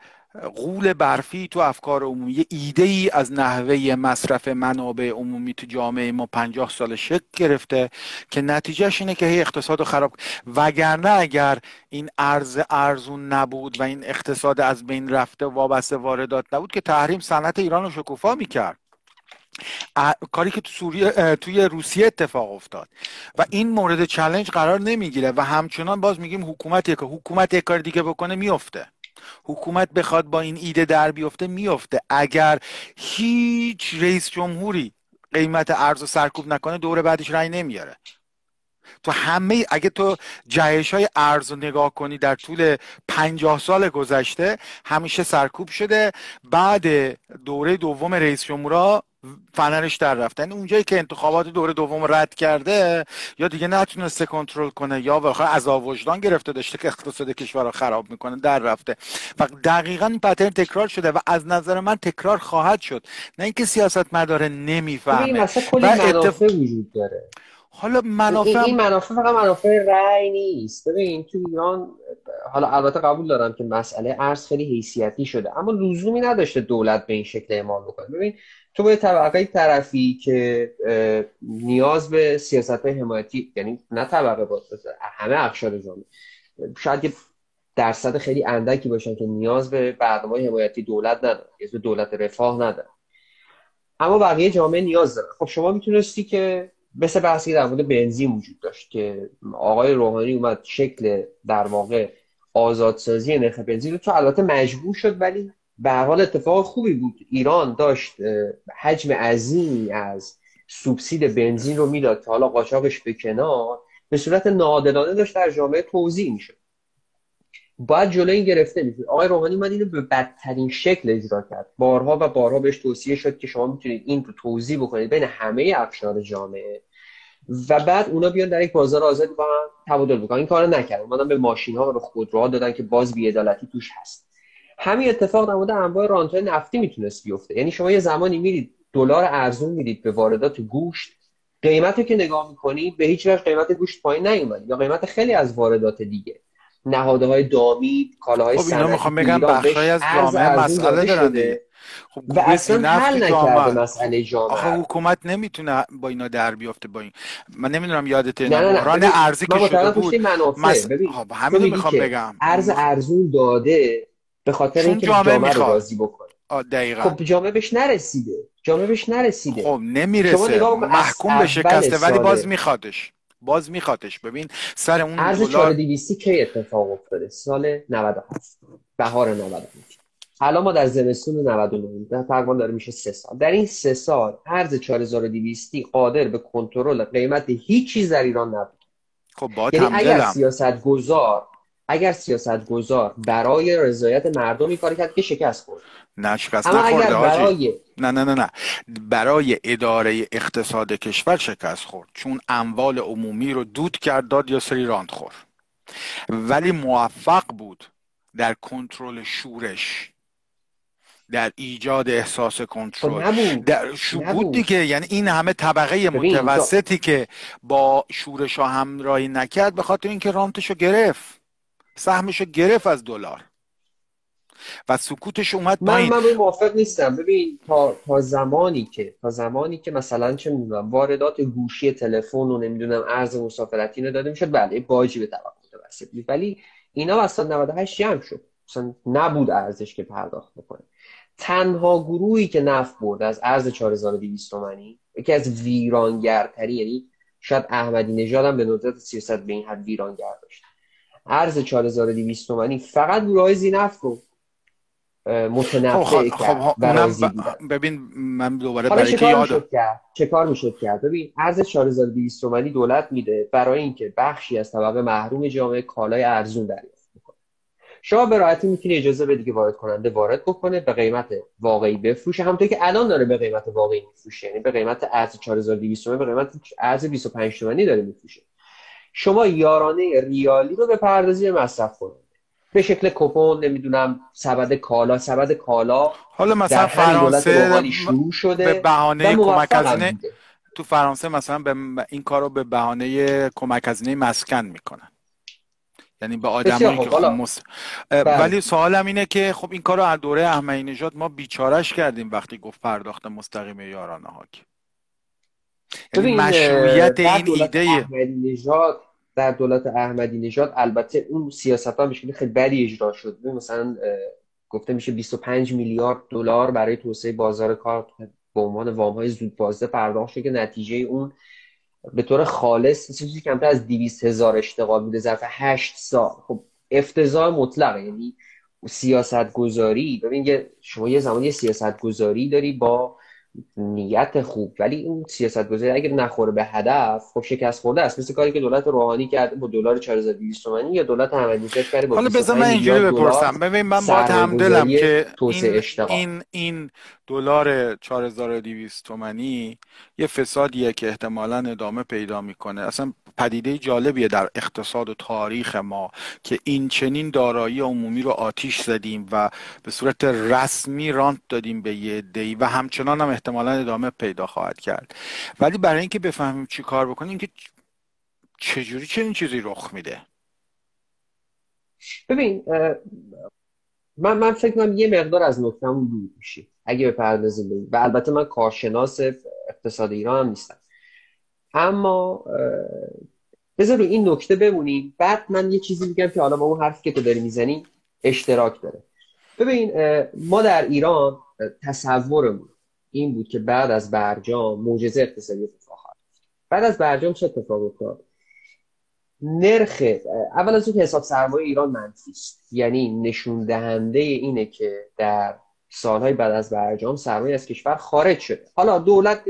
قول برفی تو افکار عمومی. یه ایده ای از نحوه مصرف منابع عمومی تو جامعه ما پنجاه سال شکل گرفته که نتیجهش اینه که هی اقتصاد خراب وگرنه اگر این ارز ارزون نبود و این اقتصاد از بین رفته وابسته واردات نبود که تحریم صنعت ایران رو شکوفا می‌کرد. کاری که تو سوریه توی روسیه اتفاق افتاد و این مورد چلنج قرار نمی‌گیره و همچنان باز میگیم حکومت که حکومت یک کار دیگه بکنه میفته حکومت بخواد با این ایده در بیفته میفته اگر هیچ رئیس جمهوری قیمت ارز و سرکوب نکنه دور بعدش رأی نمیاره. تو همه اگه تو جهش های ارز رو نگاه کنی در طول پنجاه سال گذشته همیشه سرکوب شده. بعد دوره دوم رئیس جمهورا فنرش در رفته. یعنی اونجایی که انتخابات دوره دوم رد کرده یا دیگه نتونسته کنترل کنه یا واقعا عذاب وجدان گرفته داشته که اقتصاد کشور رو خراب می‌کنه در رفته. و دقیقا این پترن تکرار شده و از نظر من تکرار خواهد شد. نه اینکه سیاست مداره نمی‌فهمه و اتف... وجود داره. حالا منافع این منافع فقط منافع رأی نیست. ببین تو ایران حالا البته قبول دارم که مسئله ارز خیلی حیثیتی شده اما لزومی نداشته دولت به این شکل اعمال بکنه. ببین تو به طبقه طرفی که نیاز به سیاست های حمایتی یعنی نه طبقه با همه اقشار جامعه. شاید یه درصد خیلی اندکی باشن که نیاز به برنامه حمایتی دولت ندارن به دولت رفاه ندارن. اما بقیه جامعه نیاز دارن. خب شما می‌تونستی که مثل بحثی در مورد بنزین وجود داشت که آقای روحانی اومد شکل در واقع آزادسازی نرخ بنزین رو تو البته مجبور شد ولی به حال اتفاق خوبی بود. ایران داشت حجم عظیمی از سوبسید بنزین رو می‌داد که حالا قاچاقش به کنار به صورت ناعادلانه داشت در جامعه توضیح می‌شد. باید جلوی این گرفته می‌شد. آقای روحانی من اینو به بدترین شکل اجرا کرد. بارها و بارها بهش توصیه شد که شما می‌تونید این رو توضیح بکنید بین همه اقشار جامعه و بعد اونا بیان در یک بازار آزادی با هم تبادل بکنن. این کارو نکردن. اومدن به ماشین ها و خودروها دادن که باز بی‌عدالتی توش هست. همین اتفاق در مورد انواع رانت‌های نفتی می‌تونست بیفته. یعنی شما یه زمانی میرید دلار ارزون می‌دید به واردات گوشت قیمتی که نگاه می‌کنی به هیچ وجه قیمت گوشت پایین نیومد یا قیمت خیلی از واردات دیگه. نهاده های دامید کالاهای خب اینا می‌خوام بگم بخشای از جامعه مسئله دارن خب و اصلا حل نکرده مسئله جامعه آخه حکومت نمی‌تونه با اینا در بیافته با این من نمی‌دونم یادته نه نه. ارزی که شده بود. مس... خب همین می‌خوام بگم. ارز ارزون داده به خاطر اینکه جامعه, جامعه رو راضی بکنه. دقیقا. خب جامعه بهش نرسیده. جامعه بهش نرسیده. خب نمی‌رسه. محکوم به شکسته ولی باز میخوادش. باز میخوادش ببین سر اون ارز 4200 کی اتفاق افتاده؟ سال 97 بهار 98 الان ما در زمستون 99 تقریبا داره میشه سه سال. در این سه سال ارز 4200 قادر به کنترل قیمت هیچ چیز در ایران نبود. خب با یعنی اگر سیاست گذار اگر سیاست گذار برای رضایت مردمی کار کرد که شکست خورد. نه شکست نخورده برای... نه نه نه نه. برای اداره اقتصاد کشور شکست خورد. چون اموال عمومی رو دود کرد داد یا سری راند خور ولی موفق بود در کنترل شورش در ایجاد احساس کنترل. خب در شو بود دیگه. یعنی این همه طبقه متوسطی که با شورش ها همراهی نکرد به خاطر اینکه رانتشو گرفت. سهمشو گرفت از دلار. و سکوتش اومد من من موافق نیستم. ببین تا تا زمانی که تا زمانی که مثلا چه می‌دونم واردات گوشی تلفن و نمی‌دونم ارز مسافرتی رو داده می‌شد بله باجی به طبقه متوسط ولی اینا وسط 98 جمع شد. مثلا نبود ارزش که پرداخت بکنه. تنها گروهی که نفت برد از ارز 4200 تومانی یکی از ویرانگرتری یعنی شاید احمدی نژاد هم به ندرت سیاست به این حد ویرانگر داشت. ارز 4200 تومانی فقط های نفت رو متنفع خب خب خب ببین من دوباره برای که یاد چه کار می‌شد کرد؟ ببین ارز 4200 تومانی دولت میده برای اینکه بخشی از طبقه محروم جامعه کالای ارزون دریافت بکنه. شما به راحتی می‌تونی اجازه بدی که وارد کننده وارد بکنه به قیمت واقعی بفروشه. همونطور که الان داره به قیمت واقعی میفروشه یعنی به قیمت ارز 4200 تومانی به قیمت ارز 25 تومانی داره میفروشه. شما یارانه ریالی رو به پردازی مصرف کنید. به شکل کپون نمی‌دونم سبد کالا. سبد کالا حالا مثلا فرانسه شروع شده به بهانه کمک هزینه تو فرانسه مثلا به این کار رو به بهانه کمک هزینه مسکن می‌کنن. یعنی به آدمایی که خب مس... بله. ولی سوالم اینه که خب این کار رو از دوره احمدی نژاد ما بیچارش کردیم وقتی گفت پرداخت مستقیم یارانه ها یعنی مشروعیت این ایده نژاد در دولت احمدی نژاد البته اون سیاست ها خیلی خیلی بدی اجرا شد. مثلا گفته میشه 25 میلیارد دلار برای توسعه بازار کار به عنوان وام های زود بازده پرداخت شد که نتیجه اون به طور خالص چیزی کمتر از 200 هزار اشتغال بوده ظرف 8 سال. خب افتضاح مطلق یعنی سیاست گذاری ببین شما یه زمانی سیاست گذاری داری با نیت خوب. ولی اون سیاست گذاری اگر نخوره به هدف خب شکست خورده است. مثل کاری که دولت روحانی کرد با دلار 4200 تومانی یا دولت احمدی نژاد کرد با حالا بذار من اینجوری بپرسم. ببین من با همدلم که این این این دلار 4200 تومانی یه فسادیه که احتمالا ادامه پیدا می‌کنه. اصلا پدیده جالبیه در اقتصاد و تاریخ ما که این چنین دارایی عمومی رو آتیش زدیم و به صورت رسمی رانت دادیم به یه دی و همچنان هم احتمالا ادامه پیدا خواهد کرد. ولی برای اینکه بفهمیم چی کار بکنیم که چجوری چنین چیزی رخ میده؟ ببین من من فکر کنم یه مقدار از نکتهمون دور میشی اگه بپردازیم و البته من کارشناس اقتصاد ایران هم نیستم. اما بذار رو این نکته بمونیم. بعد من یه چیزی میگم که حالا با اون حرفی که تو داری می‌زنی اشتراک داره. ببین ما در ایران تصورمون این بود که بعد از برجام معجزه اقتصادی اتفاق خواهد بعد از برجام چه اتفاق افتاد؟ نرخ اول از که حساب سرمایه ایران منفی است. یعنی نشون دهنده اینه که در سالهای بعد از برجام سرمایه از کشور خارج شده. حالا دولت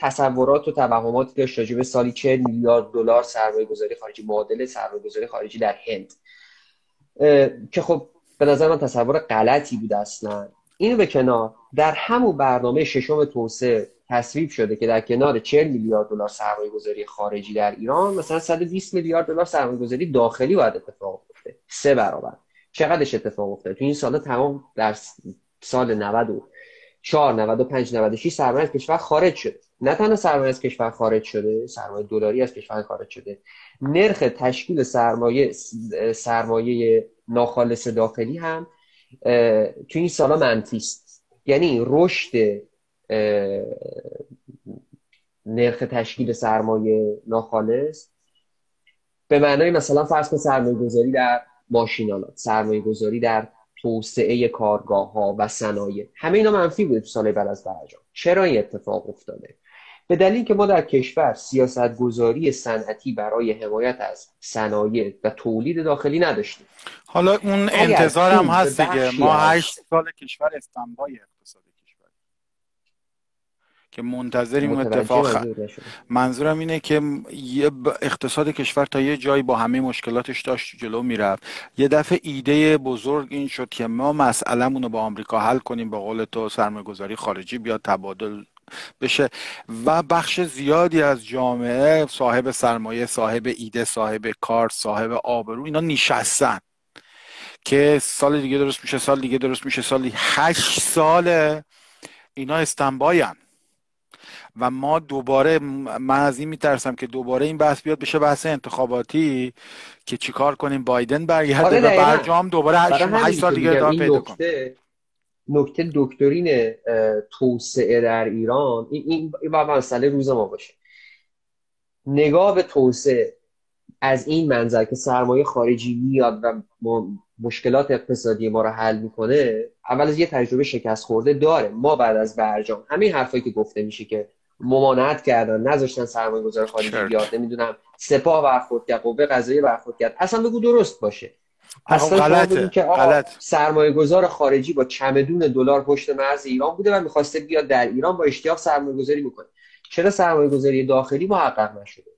تصورات و توهماتی داشت راجع به سالی 40 میلیارد دلار سرمایه گذاری خارجی معادل سرمایه گذاری خارجی در هند. که خب به نظر من تصور غلطی بود اصلا. اینو به کنار. در همون برنامه ششم توسعه تصویب شده که در کنار 40 میلیارد دلار سرمایه گذاری خارجی در ایران مثلا 120 میلیارد دلار سرمایه گذاری داخلی باید اتفاق بیفته. سه برابر. چقدرش اتفاق افتاده؟ تو این سال تمام در سال 94 95 96 سرمایه از کشور خارج شده. نه تنها سرمایه از کشور خارج شده سرمایه دلاری از کشور خارج شده. نرخ تشکیل سرمایه سرمایه ناخالص داخلی هم تو این سالا منفی است یعنی رشد نرخ تشکیل سرمایه ناخالص. به معنای مثلا فرض کن سرمایه گذاری در ماشینالات سرمایه گذاری در توسعه کارگاه ها و صنایع. همه اینا منفی بوده تو سال بعد از برجام. چرا این اتفاق افتاده؟ به دلیل که ما در کشور سیاست گذاری صنعتی برای حمایت از صنایع و تولید داخلی نداشتیم. حالا اون انتظار هم هست دیگه. ما هشت سال کشور استنبای اقتصاد کشور که منتظریم اتفاق. منظورم اینه که اقتصاد کشور تا یه جایی با همه مشکلاتش داشت جلو می‌رفت. یه دفعه ایده بزرگ این شد که ما مسئلهمون رو با آمریکا حل کنیم با قول تو سرمایه گذاری خارجی بیاد تبادل بشه. و بخش زیادی از جامعه صاحب سرمایه صاحب ایده صاحب کار صاحب آبرو اینا نشستن. که سال دیگه درست میشه سال دیگه درست میشه سال هشت سال اینا استنباین و ما دوباره من از این میترسم که دوباره این بحث بیاد بشه بحث انتخاباتی که چیکار کنیم بایدن برگرده آره و برجام دوباره هشت سال دیگه ادامه پیدا کنه. نکته دکترین توسعه در ایران این, این, مسئله روز ما باشه. نگاه به توسعه از این منظر که سرمایه خارجی میاد و مشکلات اقتصادی ما رو حل می‌کنه اول از یه تجربه شکست خورده داره. ما بعد از برجام همین حرفایی که گفته میشه که ممانعت کردن نذاشتن سرمایه گذار خارجی بیاد نمی‌دونم سپاه برخورد کرد قوه قضاییه برخورد کرد اصلا بگو درست باشه. اصلا غلطه. که غلط. سرمایه گذار خارجی با چمدون دلار پشت مرز ایران بوده و می‌خواسته بیاد در ایران با اشتیاق سرمایه گذاری بکنه. چرا سرمایه گذاری داخلی محقق نشده؟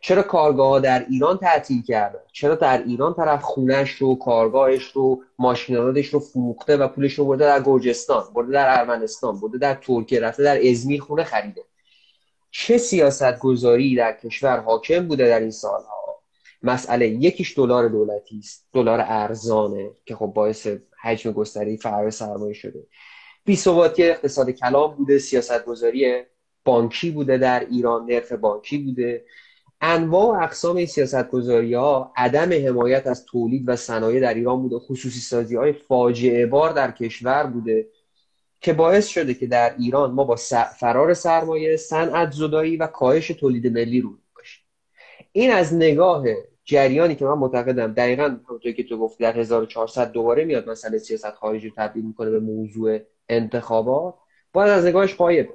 چرا کارگاه ها در ایران تعطیل کردن؟ چرا در ایران طرف خونش رو کارگاهش رو ماشینالاتش رو فروخته و پولش رو برده در گرجستان برده در ارمنستان برده در ترکیه رفته در ازمیر خونه خریده؟ چه سیاست گذاری در کشور حاکم بوده در این سالها؟ مسئله یکیش دلار دولتی است. دلار ارزانه که خب باعث حجم گستری فرار سرمایه شده. بی ثباتی اقتصاد کلام بوده سیاست گذاری بانکی بوده در ایران نرخ بانکی بوده. انواع و اقسام این سیاست گذاری ها عدم حمایت از تولید و صنایع در ایران بوده. خصوصی سازی های فاجعه بار در کشور بوده که باعث شده که در ایران ما با فرار سرمایه صنعت زدایی و کاهش تولید ملی رو باشیم. این از نگاه جریانی که من معتقدم دقیقا همونطور که تو گفتی در 1400 دوباره میاد مسئله سیاست خارجی رو تبدیل می‌کنه به موضوع انتخابات باید از نگاهش قایب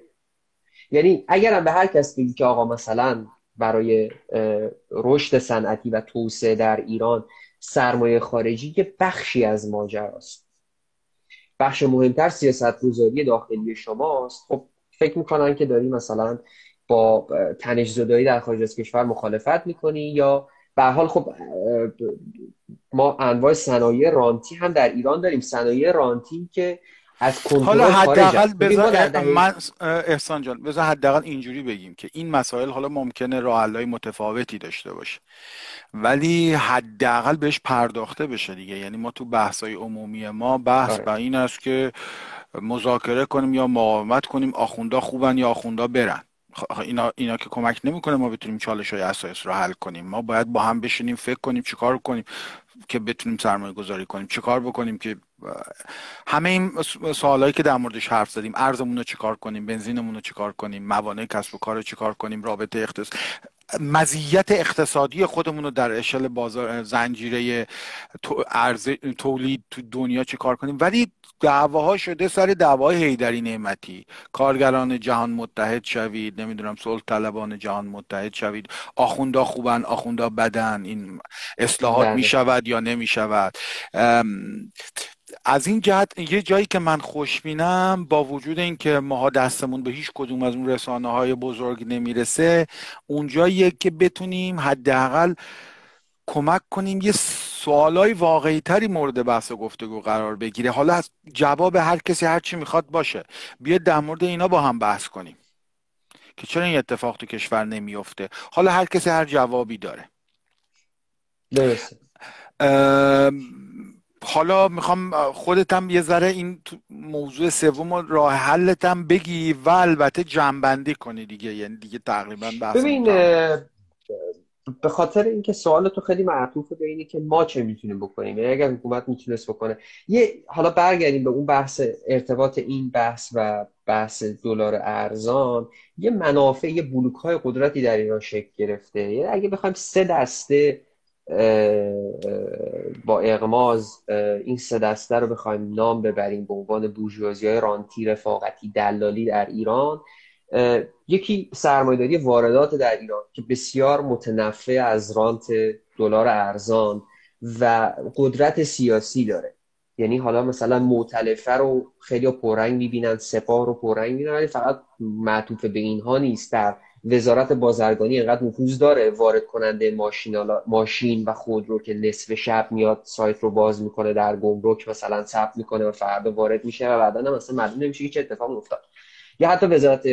یعنی اگرم به هر کس بگی که آقا مثلا برای رشد صنعتی و توسعه در ایران سرمایه خارجی که بخشی از ماجراست. بخش مهمتر سیاست گذاری داخلی شماست. خب فکر می‌کنن که داری مثلا با تنش زدایی در خارج از کشور مخالفت می‌کنی یا به حال خب ما انواع صنایع رانتی هم در ایران داریم. صنایع رانتی که از حالا حداقل بذار من احسان جان بذار حداقل اینجوری بگیم که این مسائل حالا ممکنه راه متفاوتی داشته باشه. ولی حداقل بهش پرداخته بشه دیگه. یعنی ما تو بحث‌های عمومی ما بحث آره. این است که مذاکره کنیم یا مقاومت کنیم آخوندا خوبن یا آخوندا برن. اینا, اینا که کمک نمی‌کنه ما بتونیم چالش های اساس رو حل کنیم. ما باید با هم بشینیم فکر کنیم چیکار کنیم که بتونیم سرمایه گذاری کنیم چیکار بکنیم که همه این سوالایی که در موردش حرف زدیم ارزمون رو چیکار کنیم بنزینمون رو چیکار کنیم موانع کسب و کار رو چیکار کنیم رابطه اقتصاد مزیت اقتصادی خودمون رو در اشل بازار زنجیره تولید تو دنیا چه کار کنیم؟ ولی دعواها شده سر دعوای هیدری نعمتی. کارگران جهان متحد شوید نمی‌دونم صلح طلبان جهان متحد شوید. آخوندا خوبن آخوندا بدن این اصلاحات بله. می شود یا نمی شود از این جهت یه جایی که من خوشبینم با وجود اینکه ماها دستمون به هیچ کدوم از اون رسانه های بزرگ نمی‌رسه اونجاییه که بتونیم حداقل کمک کنیم یه سوالای واقعی تری مورد بحث و گفتگو قرار بگیره. حالا از جواب هر کسی هر چی می‌خواد باشه. بیا در مورد اینا با هم بحث کنیم. که چرا این اتفاق تو کشور نمیفته حالا هر کسی هر جوابی داره. درسته. حالا می‌خوام خودتم یه ذره این موضوع سوم راه حلتم بگی و البته جنبندی کنی دیگه یعنی دیگه تقریبا بحث ببین به خاطر اینکه سوال تو خیلی معطوفه به اینی که ما چه می‌تونیم بکنیم. یعنی اگر حکومت می‌تونست بکنه. یه حالا برگردیم به اون بحث ارتباط این بحث و بحث دلار ارزان. یه منافع یه بلوک های قدرتی در ایران شکل گرفته. یعنی اگه بخوایم سه دسته با اغماز این سه دسته رو بخوایم نام ببریم به عنوان بورژوازی های رانتی رفاقتی دلالی در ایران. یکی سرمایهداری واردات در ایران که بسیار متنفع از رانت دلار ارزان و قدرت سیاسی داره. یعنی حالا مثلا معتلفه رو خیلی پررنگ می‌بینن سپاه رو پررنگ می‌بینن ولی فقط معطوف به اینها نیست. در وزارت بازرگانی اینقدر نفوذ داره وارد کننده ماشین, ماشین و خودرو که نصف شب میاد سایت رو باز می‌کنه در گمرک مثلا ثبت می‌کنه و فردا وارد میشه و بعدا مثلا معلوم نمیشه که چه اتفاقی افتاد. یا حتی وزارت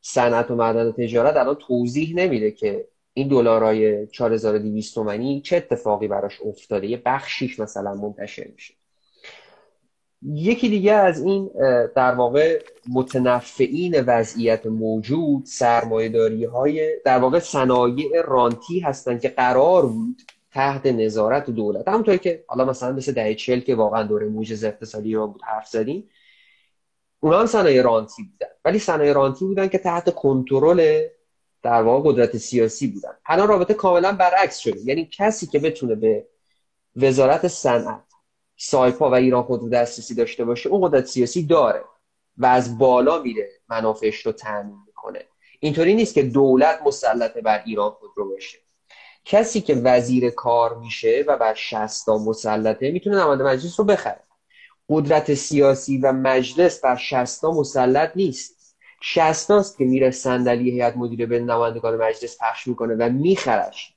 صنعت و معدن و تجارت الان توضیح نمیده که این دلارای 4200 تومانی چه اتفاقی براش افتاده. یه بخشیش مثلا منتشر میشه. یکی دیگه از این در واقع متنفعین وضعیت موجود سرمایهداری های در واقع صنایع رانتی هستن که قرار بود تحت نظارت دولت. همونطوری که حالا مثلا مثل دهه چل که واقعا دوره موجز اقتصادی را بود حرف زدیم اونا هم صنایع رانتی بودن. ولی صنایع رانتی بودن که تحت کنترل در واقع قدرت سیاسی بودن. الان رابطه کاملا برعکس شده. یعنی کسی که بتونه به وزارت صنعت سایپا و ایران خودرو دسترسی داشته باشه اون قدرت سیاسی داره و از بالا میره منافعش رو تامین می‌کنه. اینطوری نیست که دولت مسلط بر ایران خودرو باشه. کسی که وزیر کار میشه و بر شستا مسلطه می‌تونه نماینده مجلس رو بخره. قدرت سیاسی و مجلس بر شستا مسلط نیست. شستاست که میره صندلی هیئت مدیره به نمایندگان مجلس پخش می‌کنه و میخرش.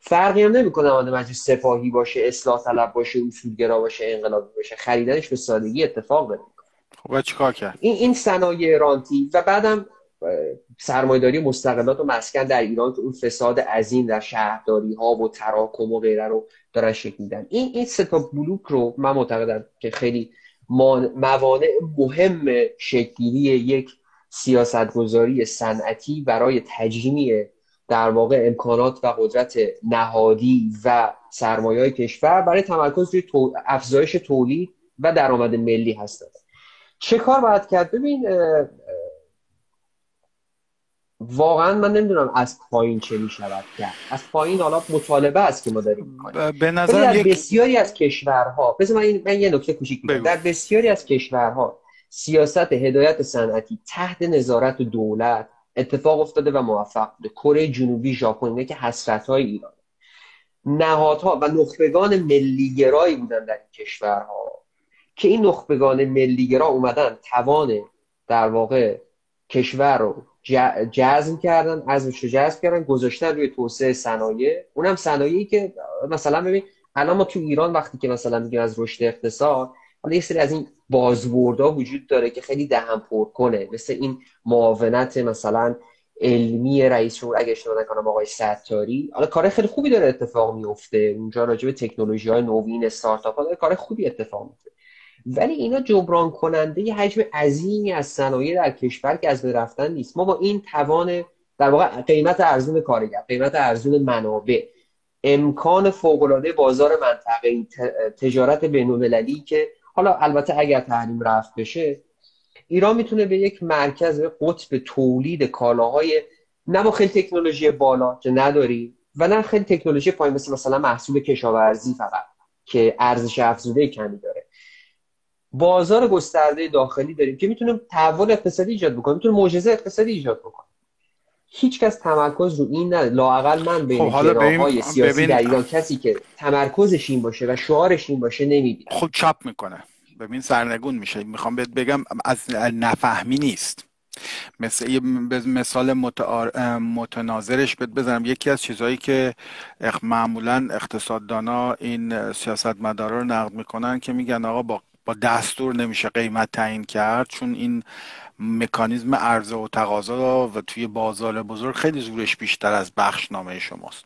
فرقی هم نمی‌کنه نماینده مجلس سپاهی باشه اصلاح طلب باشه اصولگرا باشه انقلابی باشه خریدنش به سادگی اتفاق داره. خب چیکار کرد؟ این این صنایع رانتی و بعدم سرمایداری مستقلات و مسکن در ایران که اون فساد عظیم در شهرداری ها و تراکم و غیره رو دارن شکل میدن. این این سه تا بلوک رو من معتقدم که خیلی موانع مهم شکلی یک سیاستگذاری صنعتی برای تجمیع در واقع امکانات و قدرت نهادی و سرمایه کشور برای تمرکز روی افزایش تولید و درآمد ملی هستند. چه کار باید کرد؟ ببین واقعا من نمی‌دونم از پایین چه می‌شود کرد. از پایین حالا مطالبه است که ما داریم می‌کنیم. به نظر در بسیاری از کشورها بذار من, من یه نکته کوچیک بگم. در بسیاری از کشورها سیاست هدایت صنعتی تحت نظارت دولت اتفاق افتاده و موفق بوده. کره جنوبی ژاپن که حسرت های ایران. نهادها و نخبگان ملیگرایی بودن در این کشورها که این نخبگان ملیگرا اومدن توان در واقع کشور رو جذب کردن ازش رو جذب کردن گذاشتن روی توسعه صنایع. اونم صنایعی که مثلا ببین الان ما تو ایران وقتی که مثلا میگیم از رشد اقتصاد حالا یه سری از این بازوردها وجود داره که خیلی دهن پر کنه. مثل این معاونت مثلا علمی رئیس جمهور اگه اشتباه نکنم آقای ستاری. حالا کار خیلی خوبی داره اتفاق میفته. اونجا راجع به تکنولوژی های نوین استارتاپ ها کار خوبی اتفاق میفته ولی اینا جبران کننده یه حجم عظیمی از صنایع در کشور که از رفتن نیست. ما با این توان در واقع قیمت ارزون کارگر قیمت ارزون منابع. امکان فوقالعاده بازار منطقه تجارت بین‌المللی که حالا البته اگر تحریم رفت بشه ایران می‌تونه به یک مرکز قطب تولید کالاهای نه با خیلی تکنولوژی بالا که نداری و نه خیلی تکنولوژی پایین مثل مثلا محصول کشاورزی فقط که ارزش افزوده کمی داره. بازار گسترده داخلی داریم که می‌تونه تحول اقتصادی ایجاد بکنه می‌تونه معجزه اقتصادی ایجاد بکنه هیچ کس تمرکز رو این نداره. لاقل من بین خب های سیاسی ببین... در ایران کسی که تمرکزش این باشه و شعارش این باشه نمی‌دید خب چاپ می‌کنه. ببین سرنگون میشه. می‌خوام بهت بگم از نفهمی نیست. مثل مثال متناظرش بهت بزنم. یکی از چیزهایی که معمولا اقتصاددانا این سیاستمدارا رو نقد می‌کنن که میگن آقا با با دستور نمیشه قیمت تعیین کرد چون این مکانیزم عرضه و تقاضا و توی بازار بزرگ خیلی زورش بیشتر از بخشنامه شماست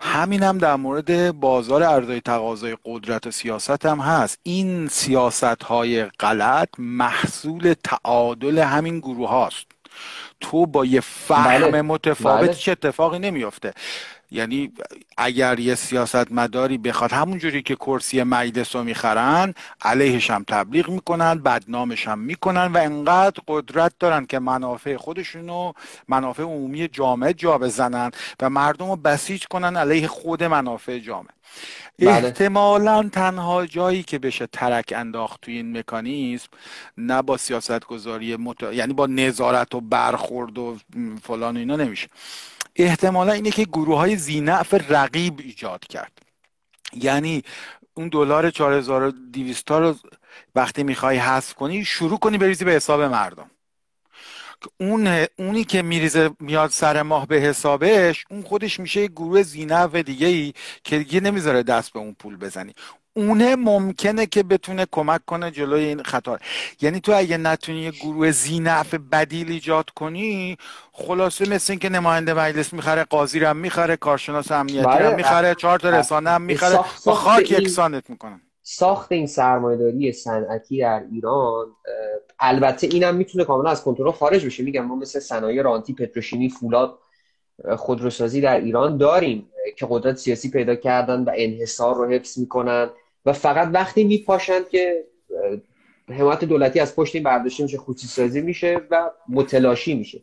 همین هم در مورد بازار عرضه تقاضای قدرت سیاست هم هست این سیاست های غلط محصول تعادل همین گروه هاست تو با یه فهم بله. متفاوت بله. چه اتفاقی نمیافته یعنی اگر یه سیاست مداری بخواد همون جوری که کرسی مجلس رو می‌خرن علیهش هم تبلیغ می‌کنن بدنامش هم می‌کنن و انقدر قدرت دارن که منافع خودشونو منافع عمومی جامعه جا بزنن و مردم رو بسیج کنن علیه خود منافع جامعه بله. احتمالا تنها جایی که بشه ترک انداخت توی این مکانیزم نه با سیاست گذاری مت... یعنی با نظارت و برخورد و فلان اینا نمیشه احتمالا اینه که گروه های زینف رقیب ایجاد کرد. یعنی اون دلار 4200 رو وقتی می‌خوای حذف کنی شروع کنی بریزی به حساب مردم. اون اونی که میریزه میاد سر ماه به حسابش اون خودش میشه گروه زینف دیگه ای که دیگه نمی‌ذاره دست به اون پول بزنی. اونه ممکنه که بتونه کمک کنه جلوی این خطا. یعنی تو اگه نتونی یه گروه زینف بدیل ایجاد کنی خلاصه مثل اینکه نماینده مجلس می‌خره قاضی هم می‌خره کارشناس امنیتی هم بله. می‌خره چهار تا رسانه هم می‌خره. با خاک یکسانت می‌کنن. ساخت این سرمایه‌داری صنعتی در ایران البته اینم می‌تونه کاملا از کنترل خارج بشه. میگم ما مثل صنایع رانتی پتروشیمی فولاد خودروسازی در ایران داریم که قدرت سیاسی پیدا کردن و انحصار رو حفظ می‌کنن. و فقط وقتی میپاشند که حمایت دولتی از پشت این برداشته میشه خصوصی سازی میشه و متلاشی میشه.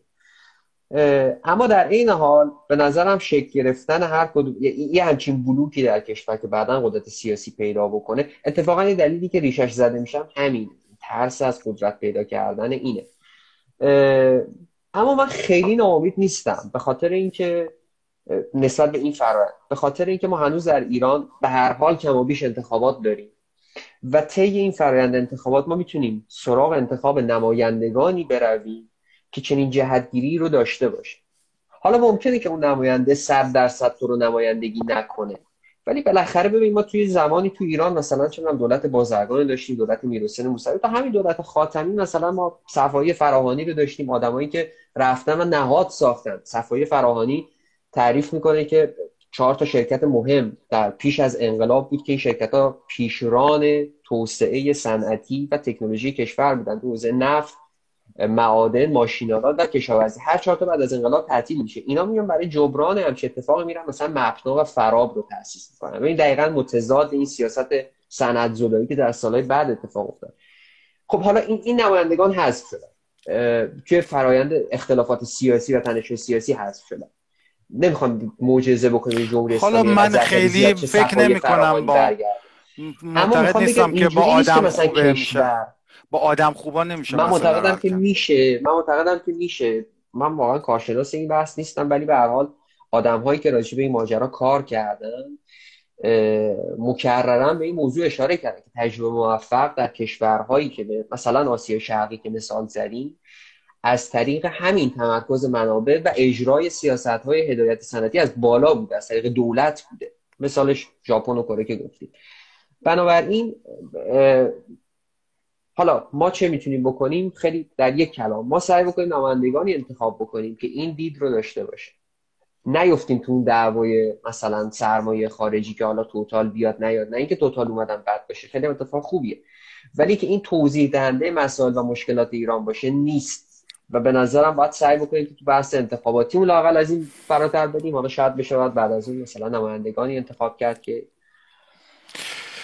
اما در این حال به نظرم شکل گرفتن هر کدوم یه همچین بلوکی در کشور که بعدا قدرت سیاسی پیدا بکنه اتفاقا یه دلیلی که ریشش زده میشم همین ترس از قدرت پیدا کردن اینه. اما من خیلی ناامید نیستم به خاطر اینکه نسبت به این فرایند به خاطر اینکه ما هنوز در ایران به هر حال کم و بیش انتخابات داریم. و طی این فرایند انتخابات ما می‌تونیم سراغ انتخاب نمایندگانی برویم که چنین جهتگیری رو داشته باشه حالا ممکنه که اون نماینده صد درصد تو رو نمایندگی نکنه. ولی بالاخره ببین ما توی زمانی تو ایران مثلا چون دولت بازرگان داشتیم دولت میرحسین موسوی. تا همین دولت خاتمی مثلا ما صفای فراهانی رو داشتیم. آدمایی که رفتن و نهاد ساختن. صفای فراهانی تعریف می‌کنه که چهار تا شرکت مهم در پیش از انقلاب بود که این شرکت ها پیشران توسعه صنعتی و تکنولوژی کشور بودن تو حوزه نفت معادن ماشینالات و کشاورزی. هر چهار تا بعد از انقلاب تعطیل میشه. اینا میان برای جبران همچین اتفاقی میرن. مثلا مپنا و فراب رو تاسیس می‌کنن. این دقیقا متضاد این سیاست صنعت زدایی که در سالهای بعد اتفاق افتاد. خب حالا این این نمایندگان حذف شدن. توی فرایند اختلافات سیاسی و تنش سیاسی حذف شدن. نمی‌خوام معجزه بکنیم جمهوری حالا من خیلی فکر نمی کنم با معتقد نیستم که با آدم خوبه میشه. با آدم خوبا نمیشه من معتقدم که میشه. من معتقدم که میشه. من واقعا کارشناس این بحث نیستم ولی به هر حال آدم هایی که راجع به این ماجرا کار کردن مکررا به این موضوع اشاره کردن که تجربه موفق در کشورهایی که مثلا آسیا شرقی که مثال زدیم از طریق همین تمرکز منابع و اجرای سیاست های هدایت سنتی از بالا بوده از طریق دولت بوده. مثالش ژاپن و کره که گفتید. بنابراین حالا ما چه می‌تونیم بکنیم؟ خیلی در یک کلام. ما سعی بکنیم نمایندگانی انتخاب بکنیم که این دید رو داشته باشه. نیفتیم تو اون دعوای مثلا سرمایه خارجی که حالا توتال بیاد نیاد نه اینکه توتال اومدن بد باشه. خیلی اتفاق خوبیه. ولی که این توضیح دهنده مسائل و مشکلات ایران باشه نیست. و به نظرم باید سعی بکنیم که تو بحث انتخاباتی لاقل از این فراتر بدیم. حالا شاید بشه بعد از اون مثلا نمایندگانی انتخاب کرد که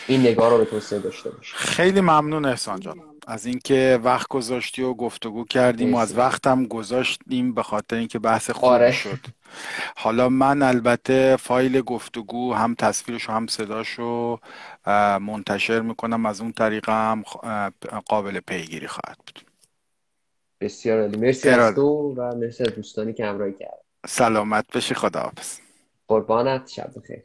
این نگاه رو به توسعه داشته باشه. خیلی ممنون احسان جان. از اینکه وقت گذاشتی و گفتگو کردیم و از وقتم گذاشتیم به خاطر اینکه بحث خوب آره. شد. حالا من البته فایل گفتگو هم تصویرش و هم صداشو منتشر می‌کنم. از اون طریق هم قابل پیگیری خواهد بود. بسیار عالی. مرسی از تو و مرسی از دوستانی که همراهی کرد سلامت بشی خداحافظ. قربانت شب بخیر.